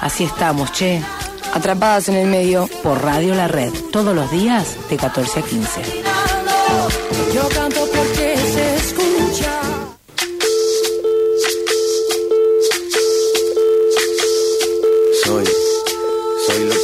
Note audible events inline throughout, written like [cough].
Así estamos, che. Atrapadas en el medio por Radio La Red, todos los días de 14 a 15. Yo canto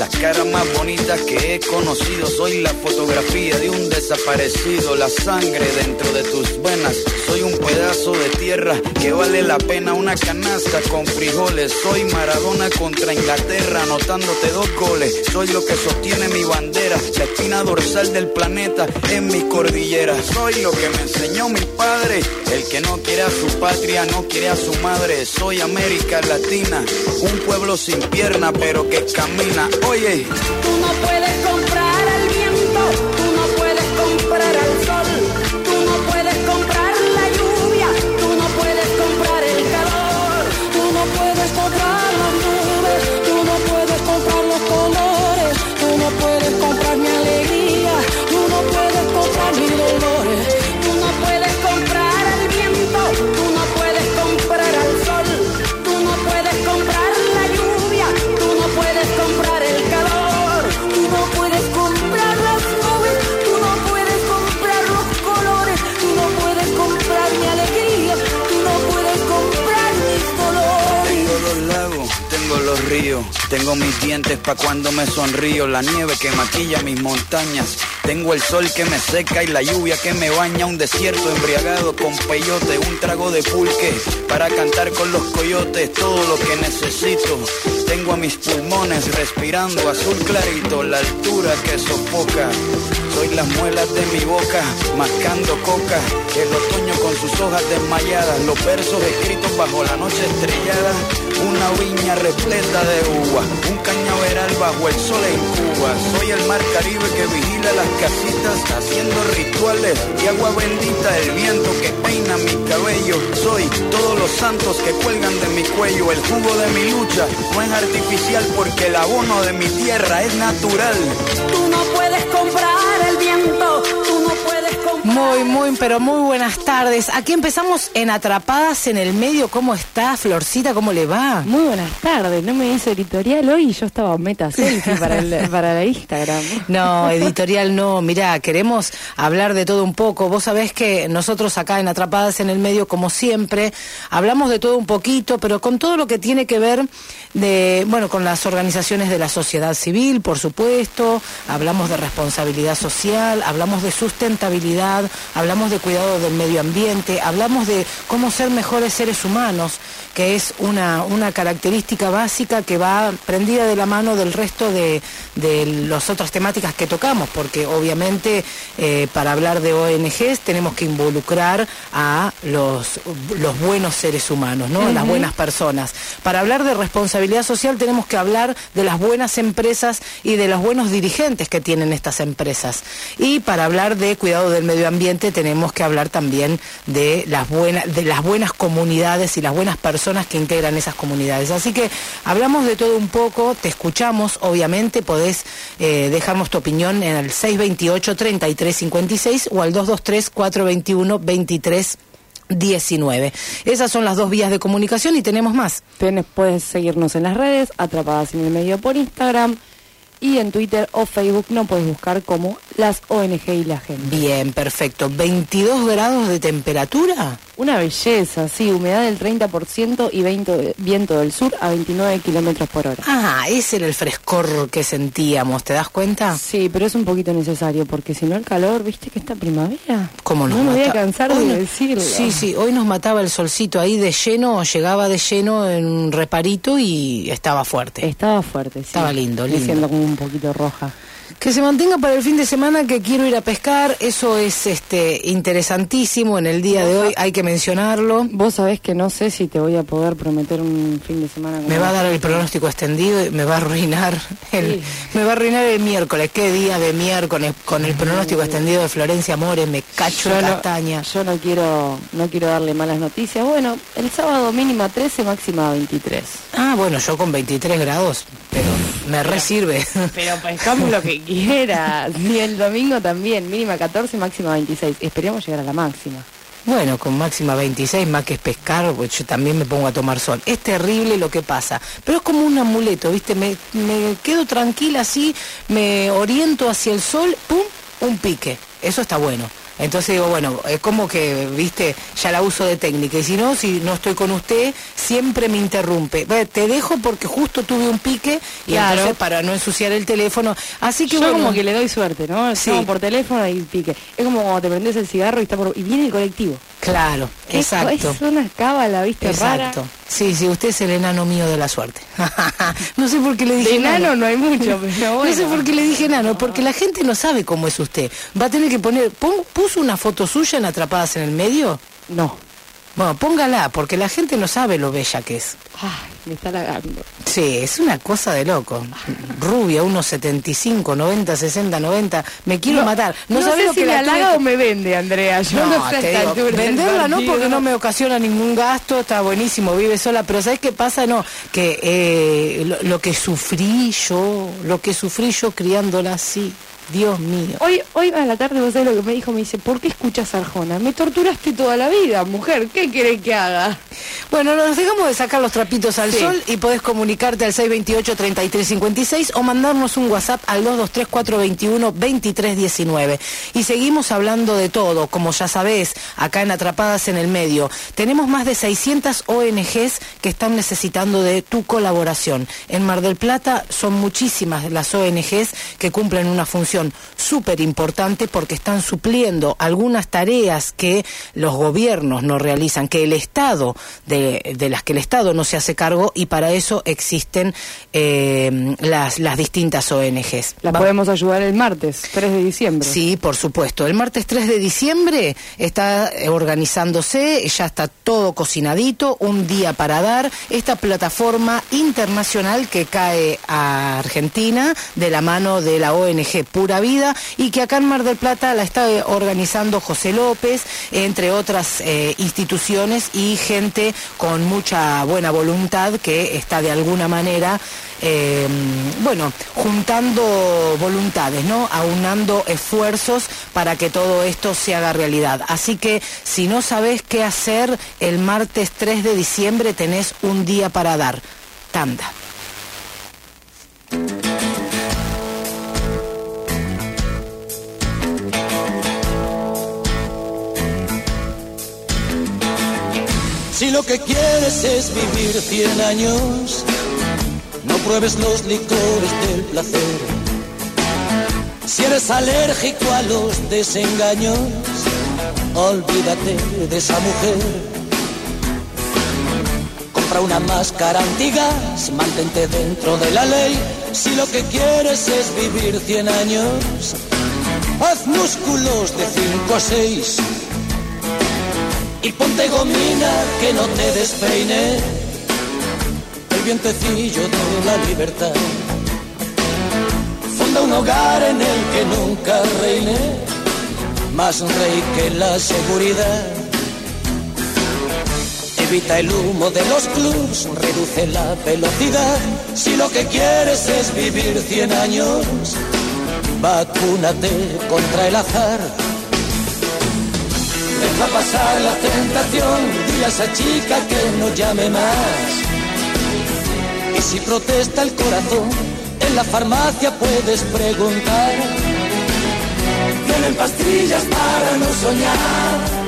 Las caras más bonitas que he conocido, soy la fotografía de un desaparecido, la sangre dentro de tus venas. Soy un pedazo de tierra que vale la pena una canasta con frijoles. Soy Maradona contra Inglaterra, anotándote dos goles. Soy lo que sostiene mi bandera, la espina dorsal del planeta en mi cordillera. Soy lo que me enseñó mi padre, el que no quiere a su patria, no quiere a su madre. Soy América Latina, un pueblo sin pierna pero que camina. Oye, Tú no puedes tengo mis dientes pa' cuando me sonrío, la nieve que maquilla mis montañas, tengo el sol que me seca y la lluvia que me baña, un desierto embriagado con peyote, un trago de pulque para cantar con los coyotes, todo lo que necesito. Tengo a mis pulmones respirando azul clarito, la altura que sofoca. Soy las muelas de mi boca, mascando coca. El otoño con sus hojas desmayadas, los versos escritos bajo la noche estrellada. Una viña repleta de uva, un cañaveral bajo el sol en Cuba. Soy el mar Caribe que vigila las casitas, haciendo rituales y agua bendita, el viento que peina mi cabello. Soy todos los santos que cuelgan de mi cuello, el jugo de mi lucha no es artificial porque el abono de mi tierra es natural. Tú no puedes comprar el viento, Muy, muy, pero muy buenas tardes. Aquí empezamos en Atrapadas en el Medio. ¿Cómo está, Florcita? ¿Cómo le va? Muy buenas tardes, no me hizo editorial hoy y yo estaba meta selfie para, el- [laughs] para la Instagram. No, [laughs] editorial no. Mirá, queremos hablar de todo un poco. Vos sabés que nosotros acá en Atrapadas en el Medio, como siempre, hablamos de todo un poquito, pero con todo lo que tiene que ver de, bueno, con las organizaciones de la sociedad civil, por supuesto, hablamos de responsabilidad social, hablamos de sustentabilidad, hablamos de cuidado del medio ambiente, hablamos de cómo ser mejores seres humanos, que es una, una característica básica que va prendida de la mano del resto de, de las otras temáticas que tocamos, porque obviamente eh, para hablar de ONGs tenemos que involucrar a los, los buenos seres humanos, ¿no? las buenas personas. Para hablar de responsabilidad social tenemos que hablar de las buenas empresas y de los buenos dirigentes que tienen estas empresas. Y para hablar de cuidado del medio ambiente tenemos que hablar también de las buenas, de las buenas comunidades y las buenas personas que integran esas comunidades. Así que hablamos de todo un poco, te escuchamos, obviamente, podés eh, dejarnos tu opinión en el 628-3356 o al 223-421-23. 19. Esas son las dos vías de comunicación y tenemos más. Puedes seguirnos en las redes, atrapadas en el medio por Instagram y en Twitter o Facebook no puedes buscar como las ONG y la gente. Bien, perfecto. 22 grados de temperatura. Una belleza, sí, humedad del 30% y 20 viento del sur a 29 kilómetros por hora. Ah, ese era el frescor que sentíamos, ¿te das cuenta? Sí, pero es un poquito necesario porque si no el calor, viste que esta primavera. ¿Cómo nos no me voy a cansar Hoy de decirlo. Sí, sí, hoy nos mataba el solcito ahí de lleno, llegaba de lleno en un reparito y estaba fuerte. Estaba fuerte, sí. Estaba lindo, lindo. siento como un poquito roja. Que se mantenga para el fin de semana que quiero ir a pescar, eso es este interesantísimo en el día de hoy, hay que mencionarlo. Vos sabés que no sé si te voy a poder prometer un fin de semana. como Me va a dar el pronóstico extendido y me va a arruinar el, me va a arruinar el miércoles. Qué día de miércoles con el pronóstico extendido de Florencia More, me cacho Yo no, castaña. yo no quiero no quiero darle malas noticias. Bueno, el sábado mínima 13, máxima 23. Ah, bueno, yo con 23 grados, pero me resirve. Pero pescamos lo que [laughs] quieras. Y el domingo también, mínima 14, máxima 26. Esperemos llegar a la máxima. Bueno, con máxima 26, más que es pescar, pues yo también me pongo a tomar sol. Es terrible lo que pasa, pero es como un amuleto, ¿viste? Me, me quedo tranquila así, me oriento hacia el sol, ¡pum! Un pique. Eso está bueno. Entonces digo, bueno, es como que, viste, ya la uso de técnica. Y si no, si no estoy con usted, siempre me interrumpe. Te dejo porque justo tuve un pique y Claro. entonces para no ensuciar el teléfono. Así que Yo bueno, como que le doy suerte, ¿no? Sí. Llamo por teléfono y pique. Es como cuando te prendes el cigarro y está por... y viene el colectivo. Claro, exacto. Es una cábala, ¿viste? Exacto. Rara. Sí, sí, usted es el enano mío de la suerte. [laughs] no sé por qué le dije De enano. enano no hay mucho, pero bueno. [laughs] No sé por qué le dije enano, porque la gente no sabe cómo es usted. Va a tener que poner, pon- puso una foto suya en Atrapadas en el Medio. No. Bueno, póngala, porque la gente no sabe lo bella que es. Ay, me está lagando. Sí, es una cosa de loco. Rubia, unos 75, 90, 60, 90. Me quiero matar. No, No, sabe sé lo si que me tuve halaga o me vende, Andrea. Yo no, sé te digo, venderla no porque no me ocasiona ningún gasto, está buenísimo, vive sola, pero ¿sabes qué pasa? No, que eh, lo, lo que sufrí yo, lo que sufrí yo criándola así, Dios mío. Hoy, hoy a la tarde, vos sabés lo que me dijo, me dice, ¿por qué escuchas Arjona? Me torturaste toda la vida, mujer, ¿qué querés que haga? Bueno, nos dejamos de sacar los trapitos al Sí. sol y podés comunicarte al 628-3356 o mandarnos un WhatsApp al 223-421-2319. Y seguimos hablando de todo, como ya sabés, acá en Atrapadas en el Medio. Tenemos más de 600 ONGs que están necesitando de tu colaboración. En Mar del Plata son muchísimas las ONGs que cumplen una función súper importante porque están supliendo algunas tareas que los gobiernos no realizan, que el Estado, de, de las que el Estado no se hace cargo y para eso existen eh, las, las distintas ONGs. La Va- podemos ayudar el martes, 3 de diciembre. Sí, por supuesto. El martes 3 de diciembre está organizándose, ya está todo cocinadito, un día para dar, esta plataforma internacional que cae a Argentina de la mano de la ONG Pura Vida y que acá en Mar del Plata la está eh, organizando José López, entre otras eh, instituciones y gente con mucha buena voluntad que está de alguna manera eh, bueno, juntando voluntades, ¿no? Aunando esfuerzos para que todo esto se haga realidad. Así que si no sabés qué hacer, el martes 3 de diciembre tenés un día para dar. Tanda. Si lo que quieres es vivir 100 años, no pruebes los licores del placer. Si eres alérgico a los desengaños, olvídate de esa mujer. Compra una máscara antigas, mantente dentro de la ley. Si lo que quieres es vivir 100 años, haz músculos de 5 a 6 y ponte gomina que no te despeine el vientecillo de la libertad. Funda un hogar en el que nunca reine más rey que la seguridad. Evita el humo de los clubs, reduce la velocidad. Si lo que quieres es vivir 100 años, vacúnate contra el azar. Deja pasar la tentación, dile a esa chica que no llame más. Y si protesta el corazón, en la farmacia puedes preguntar. Tienen pastillas para no soñar.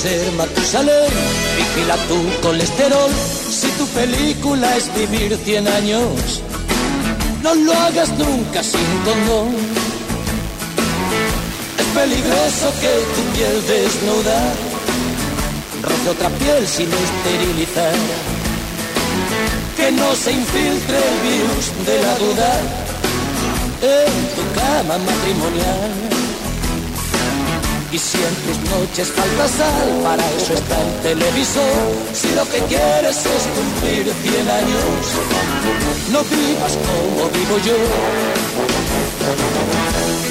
Ser Matusalén, vigila tu colesterol. Si tu película es vivir 100 años, No lo hagas nunca sin condón. Es peligroso que tu piel desnuda roce otra piel sin esterilizar. Que no se infiltre el virus de la duda en tu cama matrimonial. Y si en tus noches falta sal, para eso está el televisor. Si lo que quieres es cumplir 100 años, no vivas como vivo yo.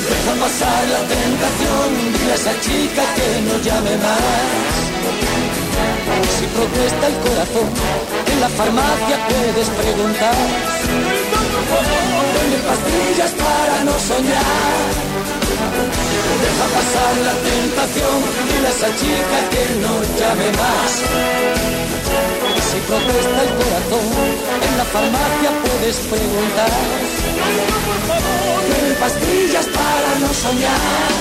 Deja pasar la tentación, dile a esa chica que no llame más. Si protesta el corazón, en la farmacia puedes preguntar. Dame pastillas para no soñar. Deja pasar la tentación, dile a esa chica que no llame más. Si protesta el corazón, en la farmacia puedes preguntar. Dame pastillas para no soñar.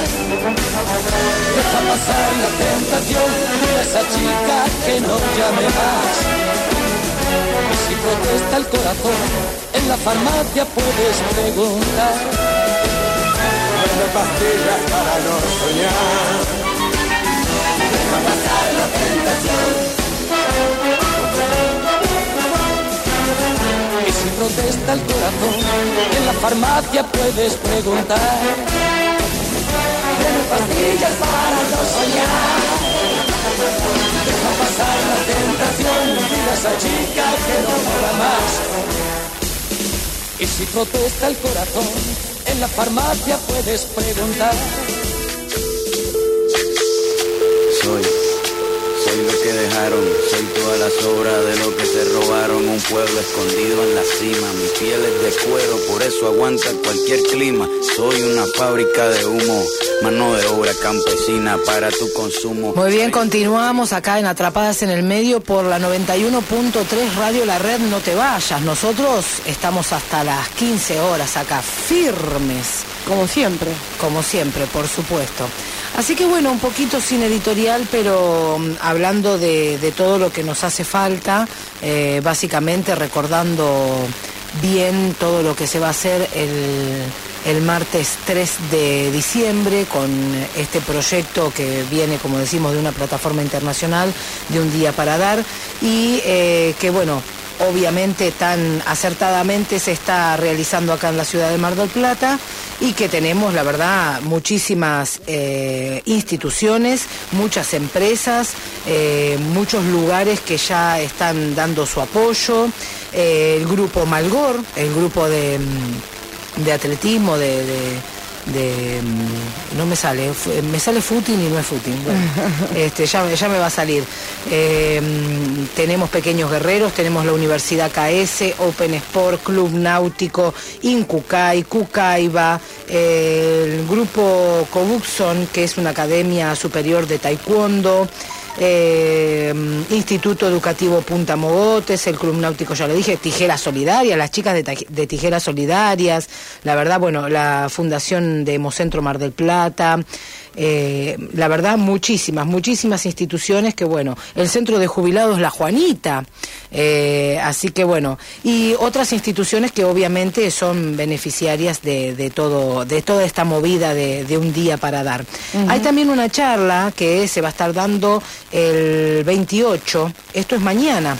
Deja pasar la tentación, dile a esa chica que no llame más. Si protesta el corazón, en la farmacia puedes preguntar. Pastillas para no soñar. Deja pasar la tentación. Y si protesta el corazón, en la farmacia puedes preguntar. Dame pastillas para no soñar. Deja pasar la tentación, dile a esa chica que no mola más. Y si protesta el corazón, en la farmacia puedes preguntar. Que dejaron, soy toda la sobra de lo que se robaron. Un pueblo escondido en la cima, mi piel es de cuero, por eso aguanta cualquier clima. Soy una fábrica de humo, mano de obra campesina para tu consumo. Muy bien, continuamos acá en Atrapadas en el Medio por la 91.3 Radio La Red. No te vayas, nosotros estamos hasta las 15 horas acá, firmes, Como siempre. como siempre, por supuesto. Así que bueno, un poquito sin editorial, pero mm, hablando de, todo lo que nos hace falta, eh, básicamente recordando bien todo lo que se va a hacer el, el martes 3 de diciembre con este proyecto que viene, como decimos, de una plataforma internacional de un día para dar y eh, que bueno, obviamente tan acertadamente se está realizando acá en la ciudad de Mar del Plata y que tenemos, la verdad, muchísimas eh, instituciones, muchas empresas, eh, muchos lugares que ya están dando su apoyo, eh, el grupo Malgor, el grupo de, mm, de atletismo, de... de- de, mm, no me sale, me sale footing y no es footing. Bueno, [laughs] este, ya, ya me va a salir. Eh, mm, tenemos Pequeños Guerreros, tenemos la Universidad KS, Open Sport, Club Náutico, Incucay, Cucaiba, eh, el grupo Cobuxon, que es una academia superior de taekwondo, eh, Instituto Educativo Punta Mogotes, el Club Náutico, ya lo dije, Tijeras Solidarias, las chicas de, Tijeras Solidarias, la verdad, bueno, la Fundación de Hemocentro Mar del Plata, eh, la verdad, muchísimas, muchísimas instituciones que, bueno, el Centro de Jubilados La Juanita, eh, así que, bueno, y otras instituciones que obviamente son beneficiarias de, de todo, de toda esta movida de, de un día para dar. Hay también una charla que se va a estar dando el 28, esto es mañana.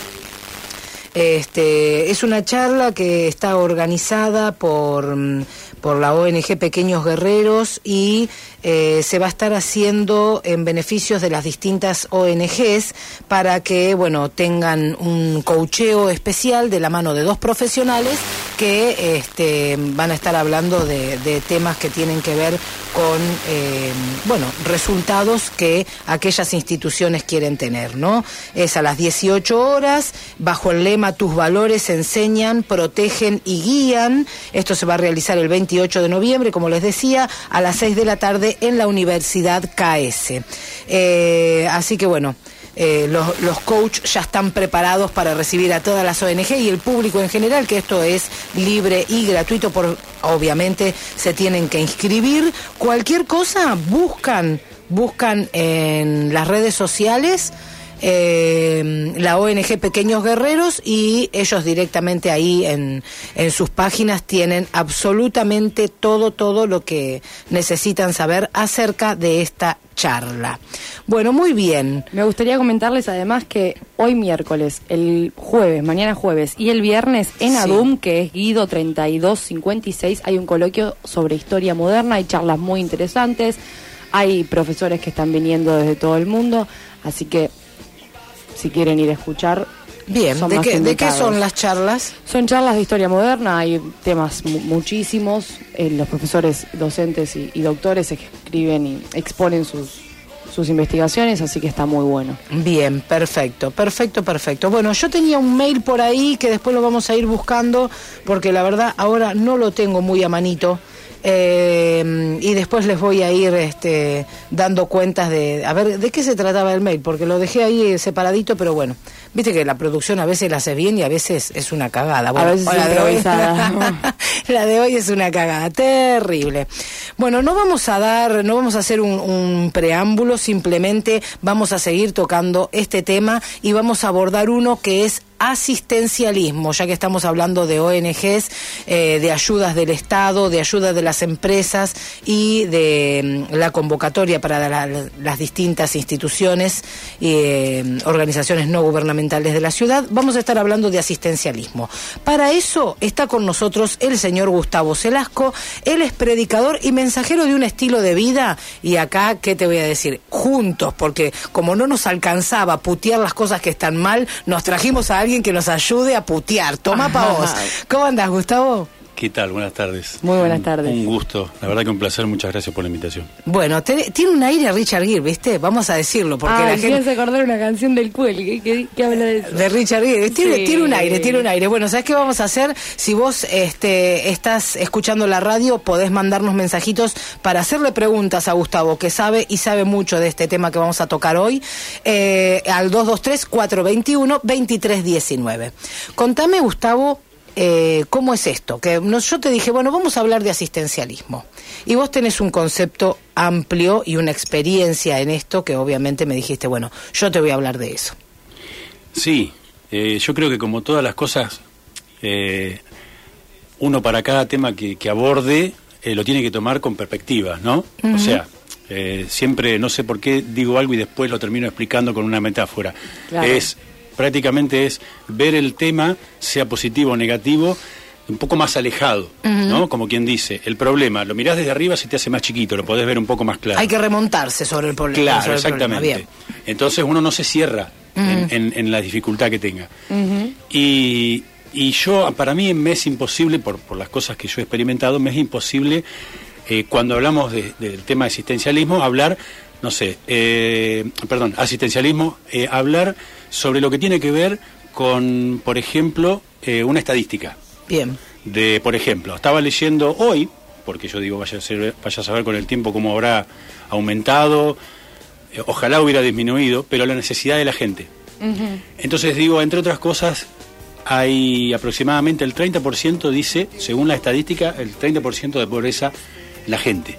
Este, es una charla que está organizada por, mm, por la ONG Pequeños Guerreros y eh, se va a estar haciendo en beneficios de las distintas ONGs para que bueno tengan un coacheo especial de la mano de dos profesionales que este, van a estar hablando de, de temas que tienen que ver con eh, bueno resultados que aquellas instituciones quieren tener, ¿no? Es a las 18 horas bajo el lema Tus valores enseñan, protegen y guían. Esto se va a realizar el 28 de noviembre, como les decía, a las 6 de la tarde en la Universidad KS. Eh, así que bueno. eh, los, los coach ya están preparados para recibir a todas las ONG y el público en general, que esto es libre y gratuito, por obviamente se tienen que inscribir. Cualquier cosa buscan, buscan en las redes sociales eh, la ONG Pequeños Guerreros y ellos directamente ahí en, en sus páginas tienen absolutamente todo, todo lo que necesitan saber acerca de esta charla. Bueno, muy bien. Me gustaría comentarles además que hoy miércoles, el jueves, mañana jueves y el viernes en Sí. ADUM, que es Guido 3256, hay un coloquio sobre historia moderna, hay charlas muy interesantes, hay profesores que están viniendo desde todo el mundo, así que si quieren ir a escuchar, Bien, ¿de qué, ¿de qué son las charlas? Son charlas de historia moderna, hay temas mu- muchísimos. eh, los profesores, docentes y, y doctores escriben y exponen sus, sus investigaciones, así que está muy bueno. Bien, perfecto, perfecto, perfecto. Bueno, yo tenía un mail por ahí que después lo vamos a ir buscando porque la verdad ahora no lo tengo muy a manito. Eh, y después les voy a ir este, dando cuentas de a ver de qué se trataba el mail porque lo dejé ahí separadito pero bueno. Viste que la producción a veces la hace bien y a veces es una cagada. Bueno, veces la de hoy- [laughs] la de hoy es una cagada. Terrible. Bueno, no vamos a dar, no vamos a hacer un, un preámbulo, simplemente vamos a seguir tocando este tema y vamos a abordar uno que es asistencialismo, ya que estamos hablando de ONGs, eh, de ayudas del Estado, de ayudas de las empresas y de mm, la convocatoria para la- las distintas instituciones y eh, organizaciones no gubernamentales de la ciudad. Vamos a estar hablando de asistencialismo. Para eso está con nosotros el señor Gustavo Celasco. Él es predicador y mensajero de un estilo de vida. Y acá, ¿qué te voy a decir? Juntos, porque como no nos alcanzaba putear las cosas que están mal, nos trajimos a alguien que nos ayude a putear. Toma pa' vos. ¿Cómo andas, Gustavo? ¿Qué tal? Buenas tardes. Muy buenas tardes. Un gusto. La verdad que un placer. Muchas gracias por la invitación. Bueno, te- tiene un aire a Richard Gere, ¿viste? Vamos a decirlo, porque la gente... se acordar una canción del Cuel, ¿qué, qué, qué habla de eso? De Richard Gere. Tiene, Sí. tiene un aire, tiene un aire. Bueno, ¿sabes qué vamos a hacer? Si vos este, estás escuchando la radio, podés mandarnos mensajitos para hacerle preguntas a Gustavo, que sabe y sabe mucho de este tema que vamos a tocar hoy, eh, al 223-421-2319. Contame, Gustavo, eh, ¿cómo es esto? Que no- yo te dije, bueno, vamos a hablar de asistencialismo. Y vos tenés un concepto amplio y una experiencia en esto que obviamente me dijiste, bueno, yo te voy a hablar de eso. Sí, eh, yo creo que como todas las cosas, eh, uno para cada tema que, que aborde eh, lo tiene que tomar con perspectiva, ¿no? O sea, siempre, no sé por qué digo algo y después lo termino explicando con una metáfora. Claro. Es, prácticamente es ver el tema, sea positivo o negativo, un poco más alejado, ¿no? Como quien dice, el problema, lo mirás desde arriba se te hace más chiquito, lo podés ver un poco más claro. Hay que remontarse sobre el problema. Claro, sobre el problema. exactamente. Entonces uno no se cierra en, en- en la dificultad que tenga. y, y yo, para mí me es imposible, por, por las cosas que yo he experimentado, me es imposible, eh, cuando hablamos de- del tema de asistencialismo, hablar, no sé, eh, perdón, asistencialismo, eh, hablar sobre lo que tiene que ver con, por ejemplo, eh, una estadística Bien. de, por ejemplo, estaba leyendo hoy, porque yo digo, vaya a, ser- vaya a saber con el tiempo cómo habrá aumentado, eh, ojalá hubiera disminuido, pero la necesidad de la gente. Entonces digo, entre otras cosas, hay aproximadamente el 30%, dice, según la estadística, el 30% de pobreza la gente.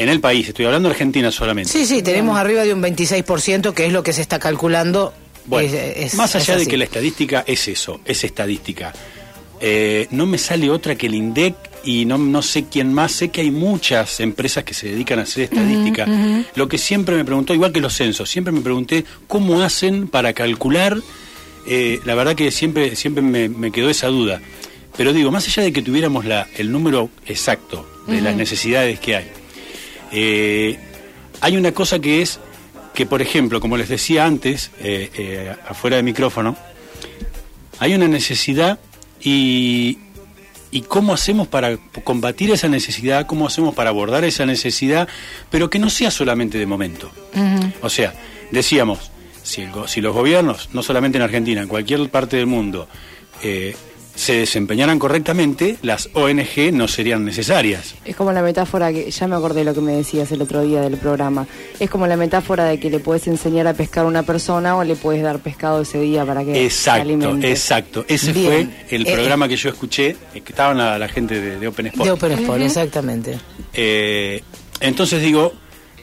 En el país, estoy hablando de Argentina solamente. Sí, sí, tenemos arriba de un 26%, que es lo que se está calculando. Bueno, Es- es- más allá es de que la estadística es eso, es estadística. eh, no me sale otra que el INDEC y no, no sé quién más. Sé que hay muchas empresas que se dedican a hacer estadística. Lo que siempre me preguntó, igual que los censos, siempre me pregunté cómo hacen para calcular. eh, la verdad que siempre, siempre me, me quedó esa duda. Pero digo, más allá de que tuviéramos la, el número exacto de las necesidades que hay, eh, hay una cosa que es que, por ejemplo, como les decía antes, eh, eh, afuera de micrófono, hay una necesidad y, y cómo hacemos para combatir esa necesidad, cómo hacemos para abordar esa necesidad, pero que no sea solamente de momento. O sea, decíamos, si, el si los gobiernos, no solamente en Argentina, en cualquier parte del mundo, eh, se desempeñaran correctamente, las ONG no serían necesarias. Es como la metáfora que, ya me acordé lo que me decías el otro día del programa, es como la metáfora de que le puedes enseñar a pescar a una persona o le puedes dar pescado ese día para que se Exacto, alimente. exacto. Ese Bien. fue el Eh, programa que yo escuché, eh, que estaban la, la gente de, de Open Sport. De Open Sport, exactamente. Eh, entonces digo,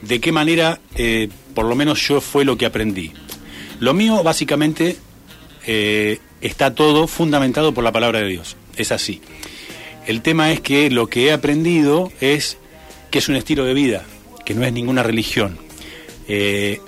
¿de qué manera, eh, por lo menos yo fue lo que aprendí? Lo mío, básicamente, eh, está todo fundamentado por la palabra de Dios. Es así. El tema es que lo que he aprendido es que es un estilo de vida, que no es ninguna religión. Eh,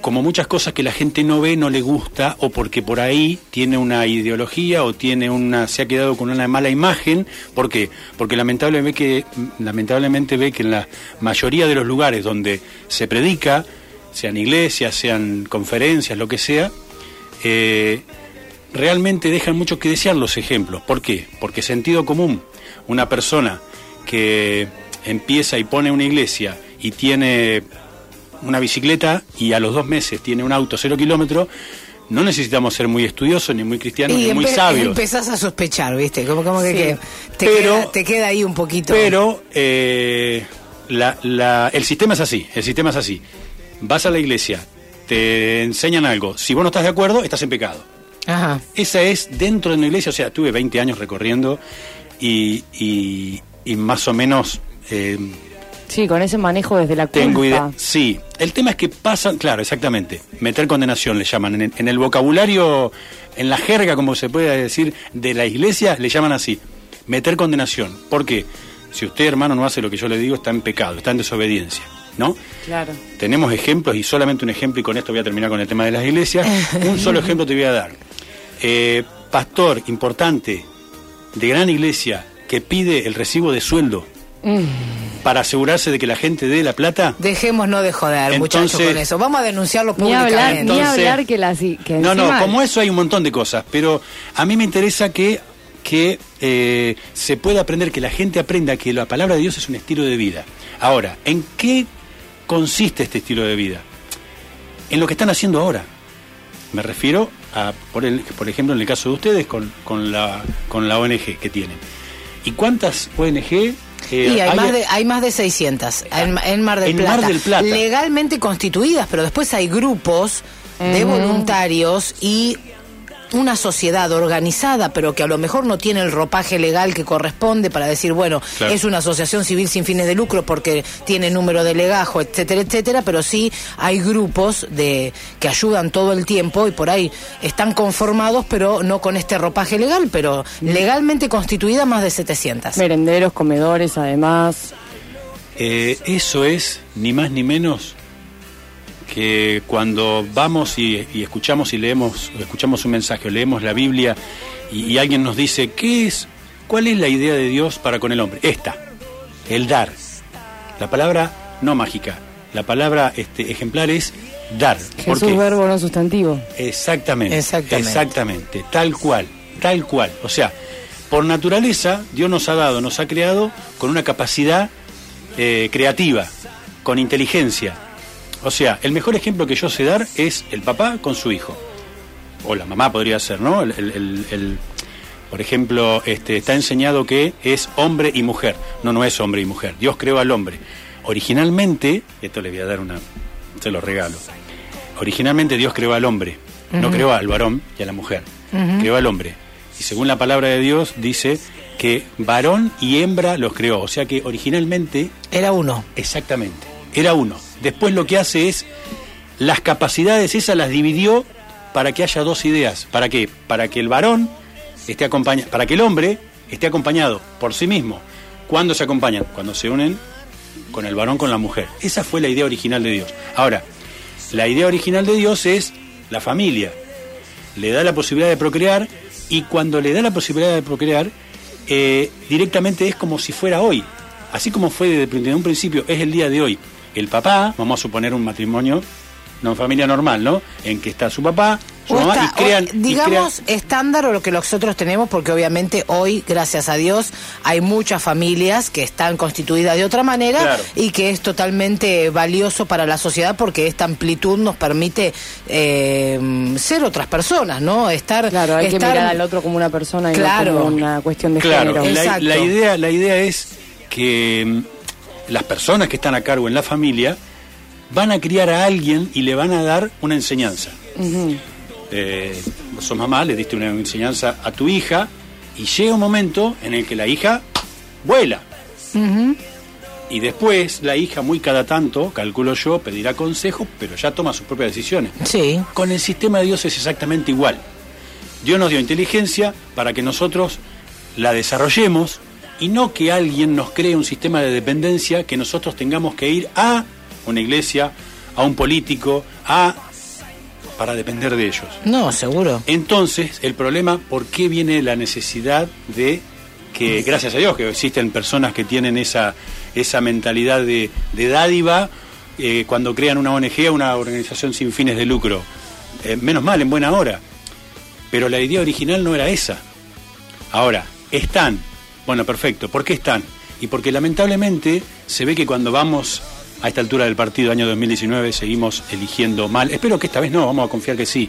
como muchas cosas que la gente no ve, no le gusta, o porque por ahí tiene una ideología o tiene una, se ha quedado con una mala imagen. ¿Por qué? Porque lamentablemente, que, lamentablemente ve que en la mayoría de los lugares donde se predica, sean iglesias, sean conferencias, lo que sea, eh, realmente dejan mucho que desear los ejemplos. ¿Por qué? Porque sentido común, una persona que empieza y pone una iglesia y tiene una bicicleta y a los dos meses tiene un auto cero kilómetros, no necesitamos ser muy estudiosos, ni muy cristianos, ni muy sabios. empezás a sospechar, ¿viste? Como, como que, Sí. que te, Pero- queda, te queda ahí un poquito. Pero eh, la- la- el sistema es así, el sistema es así. Vas a la iglesia, te enseñan algo, si vos no estás de acuerdo, estás en pecado. Ajá. Esa es dentro de una iglesia, o sea, tuve 20 años recorriendo y, y- y más o menos eh, Sí, con ese manejo desde la culpa. tengo idea. Sí, el tema es que pasan, claro, exactamente, meter condenación le llaman. En el, en el vocabulario, en la jerga, como se puede decir, de la iglesia, le llaman así, meter condenación. ¿Por qué? Si usted, hermano, no hace lo que yo le digo, está en pecado, está en desobediencia, ¿no? Claro. Tenemos ejemplos y solamente un ejemplo y con esto voy a terminar con el tema de las iglesias. [laughs] un solo ejemplo te voy a dar. Eh, pastor importante de gran iglesia que pide el recibo de sueldo para asegurarse de que la gente dé la plata. Dejémonos de joder, Entonces- muchachos, con eso. Vamos a denunciarlo Ni hablar, públicamente. ni Entonces- hablar que las que No, no, como eso hay un montón de cosas, pero a mí me interesa que, que eh, se pueda aprender, que la gente aprenda que la palabra de Dios es un estilo de vida. Ahora, ¿en qué consiste este estilo de vida? En lo que están haciendo ahora. Me refiero a, por, el- por ejemplo, en el caso de ustedes, con, con, la, con la ONG que tienen. ¿Y cuántas ONG? eh, Y hay, más de, hay más de 600 en, en Mar del En Plata. Mar del Plata. Legalmente constituidas, pero después hay grupos de voluntarios y una sociedad organizada, pero que a lo mejor no tiene el ropaje legal que corresponde para decir, bueno, Claro. es una asociación civil sin fines de lucro porque tiene número de legajo, etcétera, etcétera, pero sí hay grupos de que ayudan todo el tiempo y por ahí están conformados, pero no con este ropaje legal, pero legalmente constituida más de 700. Merenderos, comedores, además. Eh, eso es ni más ni menos que cuando vamos y, y escuchamos y leemos, escuchamos un mensaje, o leemos la Biblia y, y alguien nos dice, ¿qué es? ¿Cuál es la idea de Dios para con el hombre? Esta, el dar. La palabra no mágica, la palabra este, ejemplar es dar. ¿Por Jesús qué? verbo no sustantivo. Exactamente, Exactamente. exactamente, tal cual, tal cual. O sea, por naturaleza Dios nos ha dado, nos ha creado con una capacidad eh, creativa, con inteligencia. O sea, el mejor ejemplo que yo sé dar es el papá con su hijo. O la mamá podría ser, ¿no? El, el- por ejemplo, este, está enseñado que es hombre y mujer. No, no es hombre y mujer. Dios creó al hombre. Originalmente, esto le voy a dar una, se lo regalo. Originalmente Dios creó al hombre, no creó al varón y a la mujer. Creó al hombre. Y según la palabra de Dios dice que varón y hembra los creó. O sea que originalmente Era uno. Exactamente, era uno. Después lo que hace es, las capacidades esas las dividió para que haya dos ideas. ¿Para qué? Para que el varón esté acompañado, para que el hombre esté acompañado por sí mismo. ¿Cuándo se acompañan? Cuando se unen con el varón con la mujer. Esa fue la idea original de Dios. Ahora, la idea original de Dios es la familia. Le da la posibilidad de procrear y cuando le da la posibilidad de procrear, eh, directamente es como si fuera hoy. Así como fue desde, desde un principio, es el día de hoy. El papá, vamos a suponer un matrimonio, no familia normal, ¿no? En que está su papá, su O mamá está- y crean... o, y digamos estándar o lo que nosotros tenemos, porque obviamente hoy, gracias a Dios, hay muchas familias que están constituidas de otra manera Claro. y que es totalmente valioso para la sociedad porque esta amplitud nos permite eh, ser otras personas, ¿no? Estar, Claro, hay que estar- mirar al otro como una persona y Claro. no como una cuestión de Claro, género. la, idea, la idea es que las personas que están a cargo en la familia van a criar a alguien y le van a dar una enseñanza. Eh, vos sos mamá, le diste una enseñanza a tu hija y llega un momento en el que la hija vuela. Y después la hija, muy cada tanto, calculo yo, pedirá consejo, pero ya toma sus propias decisiones. Sí. Con el sistema de Dios es exactamente igual. Dios nos dio inteligencia para que nosotros la desarrollemos y no que alguien nos cree un sistema de dependencia que nosotros tengamos que ir a una iglesia, a un político, a para depender de ellos. No, seguro. Entonces, el problema, ¿por qué viene la necesidad de que, gracias a Dios, que existen personas que tienen esa, esa mentalidad de, de dádiva eh, cuando crean una ONG una organización sin fines de lucro? Eh, menos mal, en buena hora. Pero la idea original no era esa. Ahora, están. Bueno, perfecto. ¿Por qué están? Y porque lamentablemente se ve que cuando vamos a esta altura del partido, año 2019, seguimos eligiendo mal. Espero que esta vez no, vamos a confiar que sí.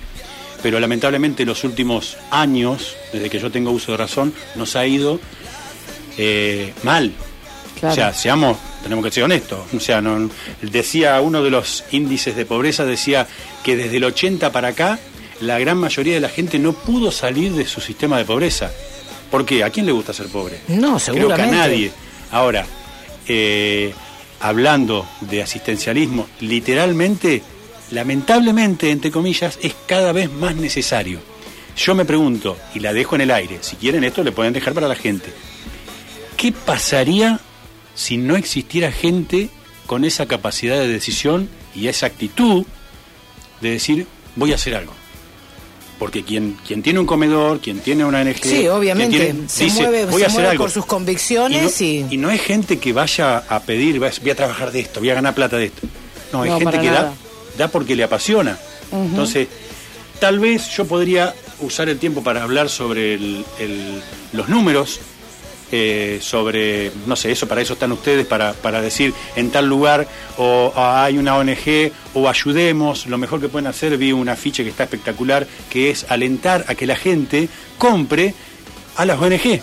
Pero lamentablemente los últimos años, desde que yo tengo uso de razón, nos ha ido eh, mal. Claro. O sea, seamos, tenemos que ser honestos. O sea, no, decía uno de los índices de pobreza, decía que desde el 80 para acá, la gran mayoría de la gente no pudo salir de su sistema de pobreza. ¿Por qué? ¿A quién le gusta ser pobre? No, Creo que a seguramente. nadie. Ahora, eh, hablando de asistencialismo, literalmente, lamentablemente, entre comillas, es cada vez más necesario. Yo me pregunto, y la dejo en el aire, si quieren esto le pueden dejar para la gente, ¿qué pasaría si no existiera gente con esa capacidad de decisión y esa actitud de decir, voy a hacer algo? Porque quien, quien tiene un comedor, quien tiene una ONG, Sí, obviamente. tiene- se dice, mueve, voy se a hacer mueve algo. por sus convicciones y y, no, y no es gente que vaya a pedir, voy a- trabajar de esto, voy a ganar plata de esto. No, es No, gente para que da, nada. da porque le apasiona. Entonces, tal vez yo podría usar el tiempo para hablar sobre el- el- los números, eh, sobre, no sé, eso para eso están ustedes, para, para decir en tal lugar o ah, hay una ONG o ayudemos, lo mejor que pueden hacer, vi un afiche que está espectacular, que es alentar a que la gente compre a las ONG.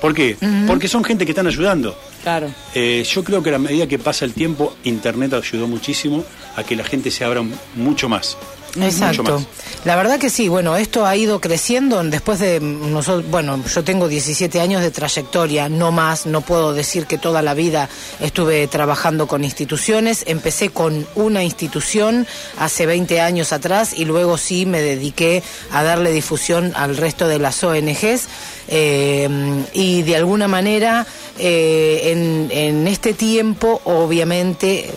¿Por qué? Porque son gente que están ayudando. Claro. Eh, yo creo que a medida que pasa el tiempo, Internet ayudó muchísimo a que la gente se abra mucho más. Exacto. La verdad que sí, bueno, esto ha ido creciendo después de nosotros, bueno, yo tengo 17 años de trayectoria, no más, no puedo decir que toda la vida estuve trabajando con instituciones, empecé con una institución hace 20 años atrás y luego sí me dediqué a darle difusión al resto de las ONGs eh, y de alguna manera eh, en, en este tiempo obviamente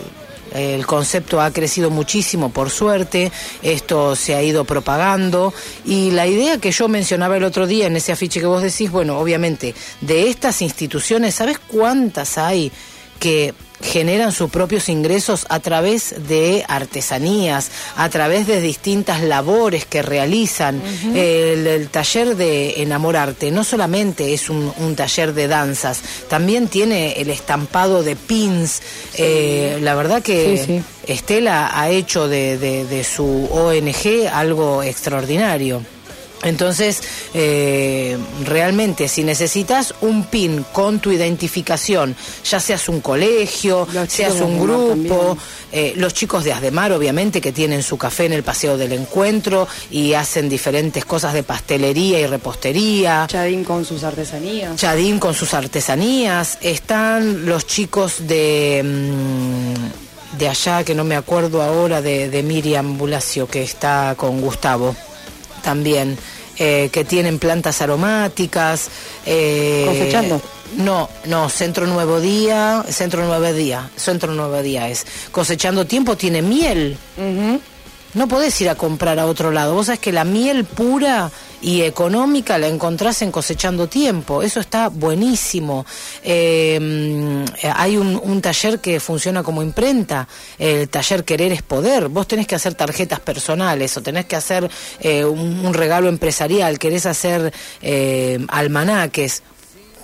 el concepto ha crecido muchísimo, por suerte, esto se ha ido propagando y la idea que yo mencionaba el otro día en ese afiche que vos decís, bueno, obviamente, de estas instituciones, ¿sabes cuántas hay que generan sus propios ingresos a través de artesanías, a través de distintas labores que realizan. el, el taller de Enamorarte no solamente es un, un taller de danzas, también tiene el estampado de pins. Eh, la verdad que Sí, sí. Estela ha hecho de, de- de su ONG algo extraordinario. Entonces, eh, realmente, si necesitas un pin con tu identificación, ya seas un colegio, Los seas un grupo, eh, los chicos de Asdemar, obviamente, que tienen su café en el Paseo del Encuentro y hacen diferentes cosas de pastelería y repostería. Chadín con sus artesanías. Chadín con sus artesanías, están los chicos de, mm, de allá, que no me acuerdo ahora, de, de Miriam Bulacio, que está con Gustavo también, eh, que tienen plantas aromáticas. eh, ¿Cosechando? No, no, Centro Nuevo Día, Centro Nuevo Día, Centro Nuevo Día es. Cosechando tiempo tiene miel. No podés ir a comprar a otro lado. Vos sabés que la miel pura y económica la encontrás en cosechando tiempo. Eso está buenísimo. Mm, hay un, un taller que funciona como imprenta, el taller Querer es Poder. Vos tenés que hacer tarjetas personales o tenés que hacer eh, un, un regalo empresarial, querés hacer eh, almanaques.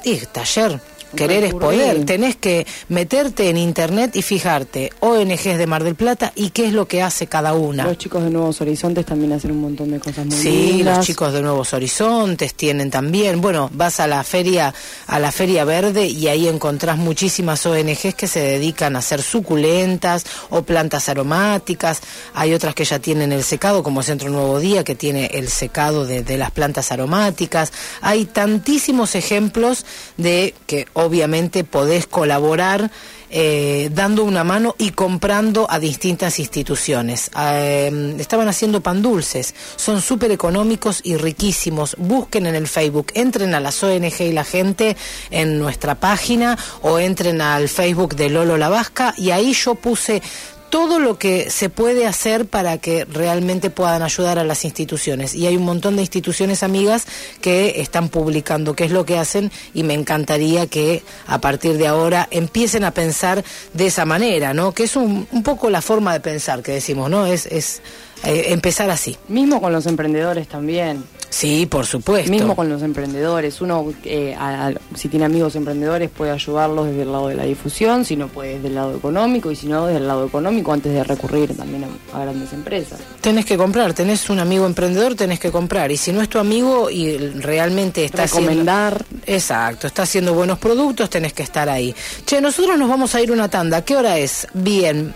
Y taller. Querer es poder. Tenés que meterte en internet y fijarte ONGs de Mar del Plata y qué es lo que hace cada una. Los chicos de Nuevos Horizontes también hacen un montón de cosas muy Sí, lindas. los chicos de Nuevos Horizontes tienen también. Bueno, vas a la feria, a la feria verde y ahí encontrás muchísimas ONGs que se dedican a hacer suculentas o plantas aromáticas. Hay otras que ya tienen el secado, como Centro Nuevo Día, que tiene el secado de, de las plantas aromáticas. Hay tantísimos ejemplos de que obviamente podés colaborar eh, dando una mano y comprando a distintas instituciones. Eh, estaban haciendo pan dulces, son súper económicos y riquísimos. Busquen en el Facebook, entren a las ONG y la gente en nuestra página o entren al Facebook de Lolo La Vasca y ahí yo puse todo lo que se puede hacer para que realmente puedan ayudar a las instituciones. Y hay un montón de instituciones amigas que están publicando qué es lo que hacen y me encantaría que a partir de ahora empiecen a pensar de esa manera, ¿no? Que es un, un poco la forma de pensar que decimos, ¿no? Es, es eh, empezar así. Mismo con los emprendedores también. Sí, por supuesto. Mismo con los emprendedores. Uno, eh, a- a- si tiene amigos emprendedores, puede ayudarlos desde el lado de la difusión, si no puede desde el lado económico, y si no, desde el lado económico, antes de recurrir también a, a grandes empresas. Tenés que comprar, tenés un amigo emprendedor, tenés que comprar. Y si no es tu amigo y realmente está Recomendar. haciendo... Exacto, está haciendo buenos productos, tenés que estar ahí. Che, nosotros nos vamos a ir una tanda. ¿Qué hora es? Bien,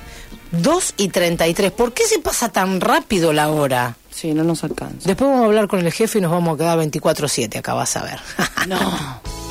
2 y 33. ¿Por qué se pasa tan rápido la hora? Sí, no nos alcanza. Después vamos a hablar con el jefe y nos vamos a quedar 24-7, acá vas a ver. No. [laughs]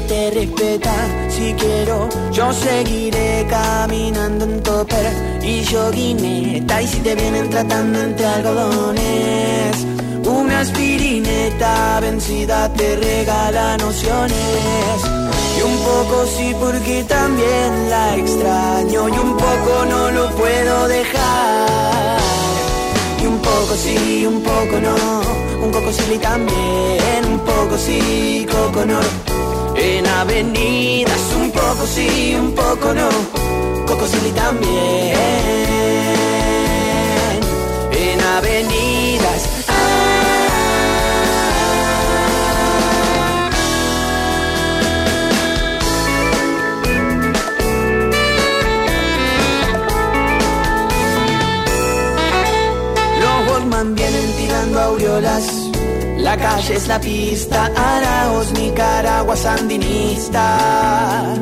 te respeta. Si quiero, yo seguiré caminando en topper y joguineta. Y si te vienen tratando entre algodones, una aspirineta vencida te regala nociones. Y un poco sí, porque también la extraño. Y un poco no lo puedo dejar. Y un poco sí, un poco no, un poco sí también, un poco sí, coco no. En avenidas, un poco sí, un poco no, coco sí también. En avenidas, Los Walkman vienen tirando aureolas. La calle es la pista, Araos, Nicaragua, sandinista.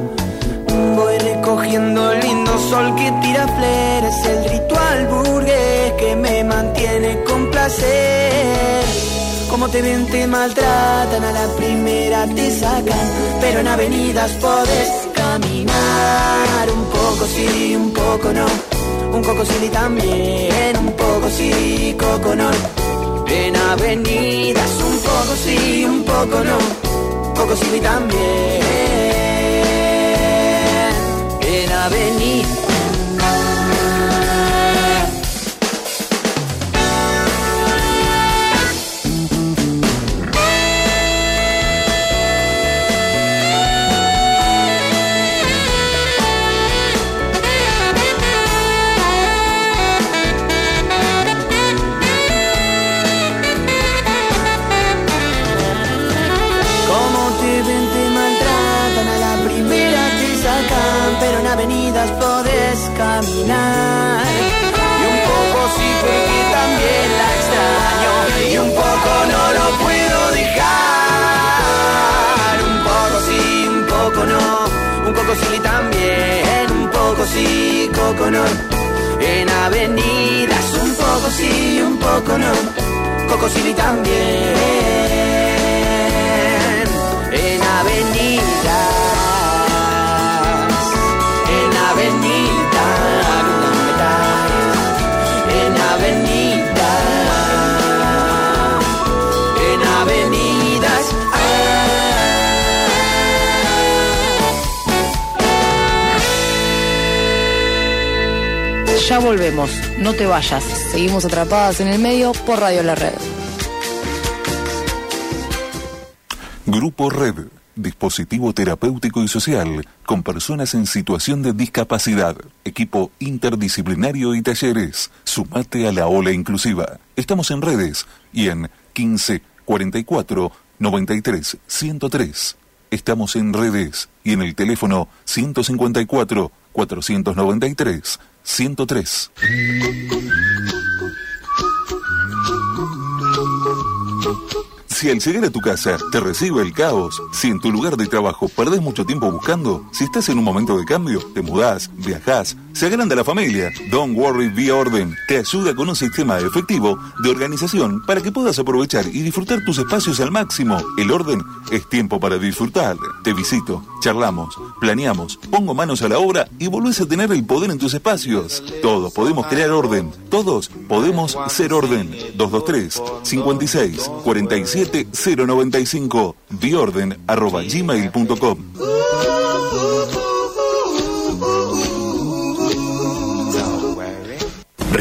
Voy recogiendo el lindo sol que tira fleres, el ritual burgués que me mantiene con placer. Como te ven, te maltratan, a la primera te sacan, pero en avenidas podés caminar. Un poco sí, un poco no, un poco sí también, un poco sí, coco no. En avenidas, un poco sí, un poco no, poco sí también. En avenidas. Sí, coco no. En avenidas, un poco sí, un poco no, coco sí también Ya volvemos, no te vayas. Seguimos atrapadas en el medio por Radio La Red. Grupo Red, dispositivo terapéutico y social con personas en situación de discapacidad, equipo interdisciplinario y talleres. Sumate a la ola inclusiva. Estamos en redes y en 15 44 93 103. Estamos en redes y en el teléfono 154 493 103. Si al llegar a tu casa te recibe el caos, si en tu lugar de trabajo perdés mucho tiempo buscando, si estás en un momento de cambio, te mudás, viajás, se agranda la familia, Don't Worry Be Orden te ayuda con un sistema efectivo de organización para que puedas aprovechar y disfrutar tus espacios al máximo. El orden es tiempo para disfrutar. Te visito, charlamos, planeamos, pongo manos a la obra y volvés a tener el poder en tus espacios. Todos podemos crear orden, todos podemos ser orden. 223 56 47 095 biorden arroba gmail.com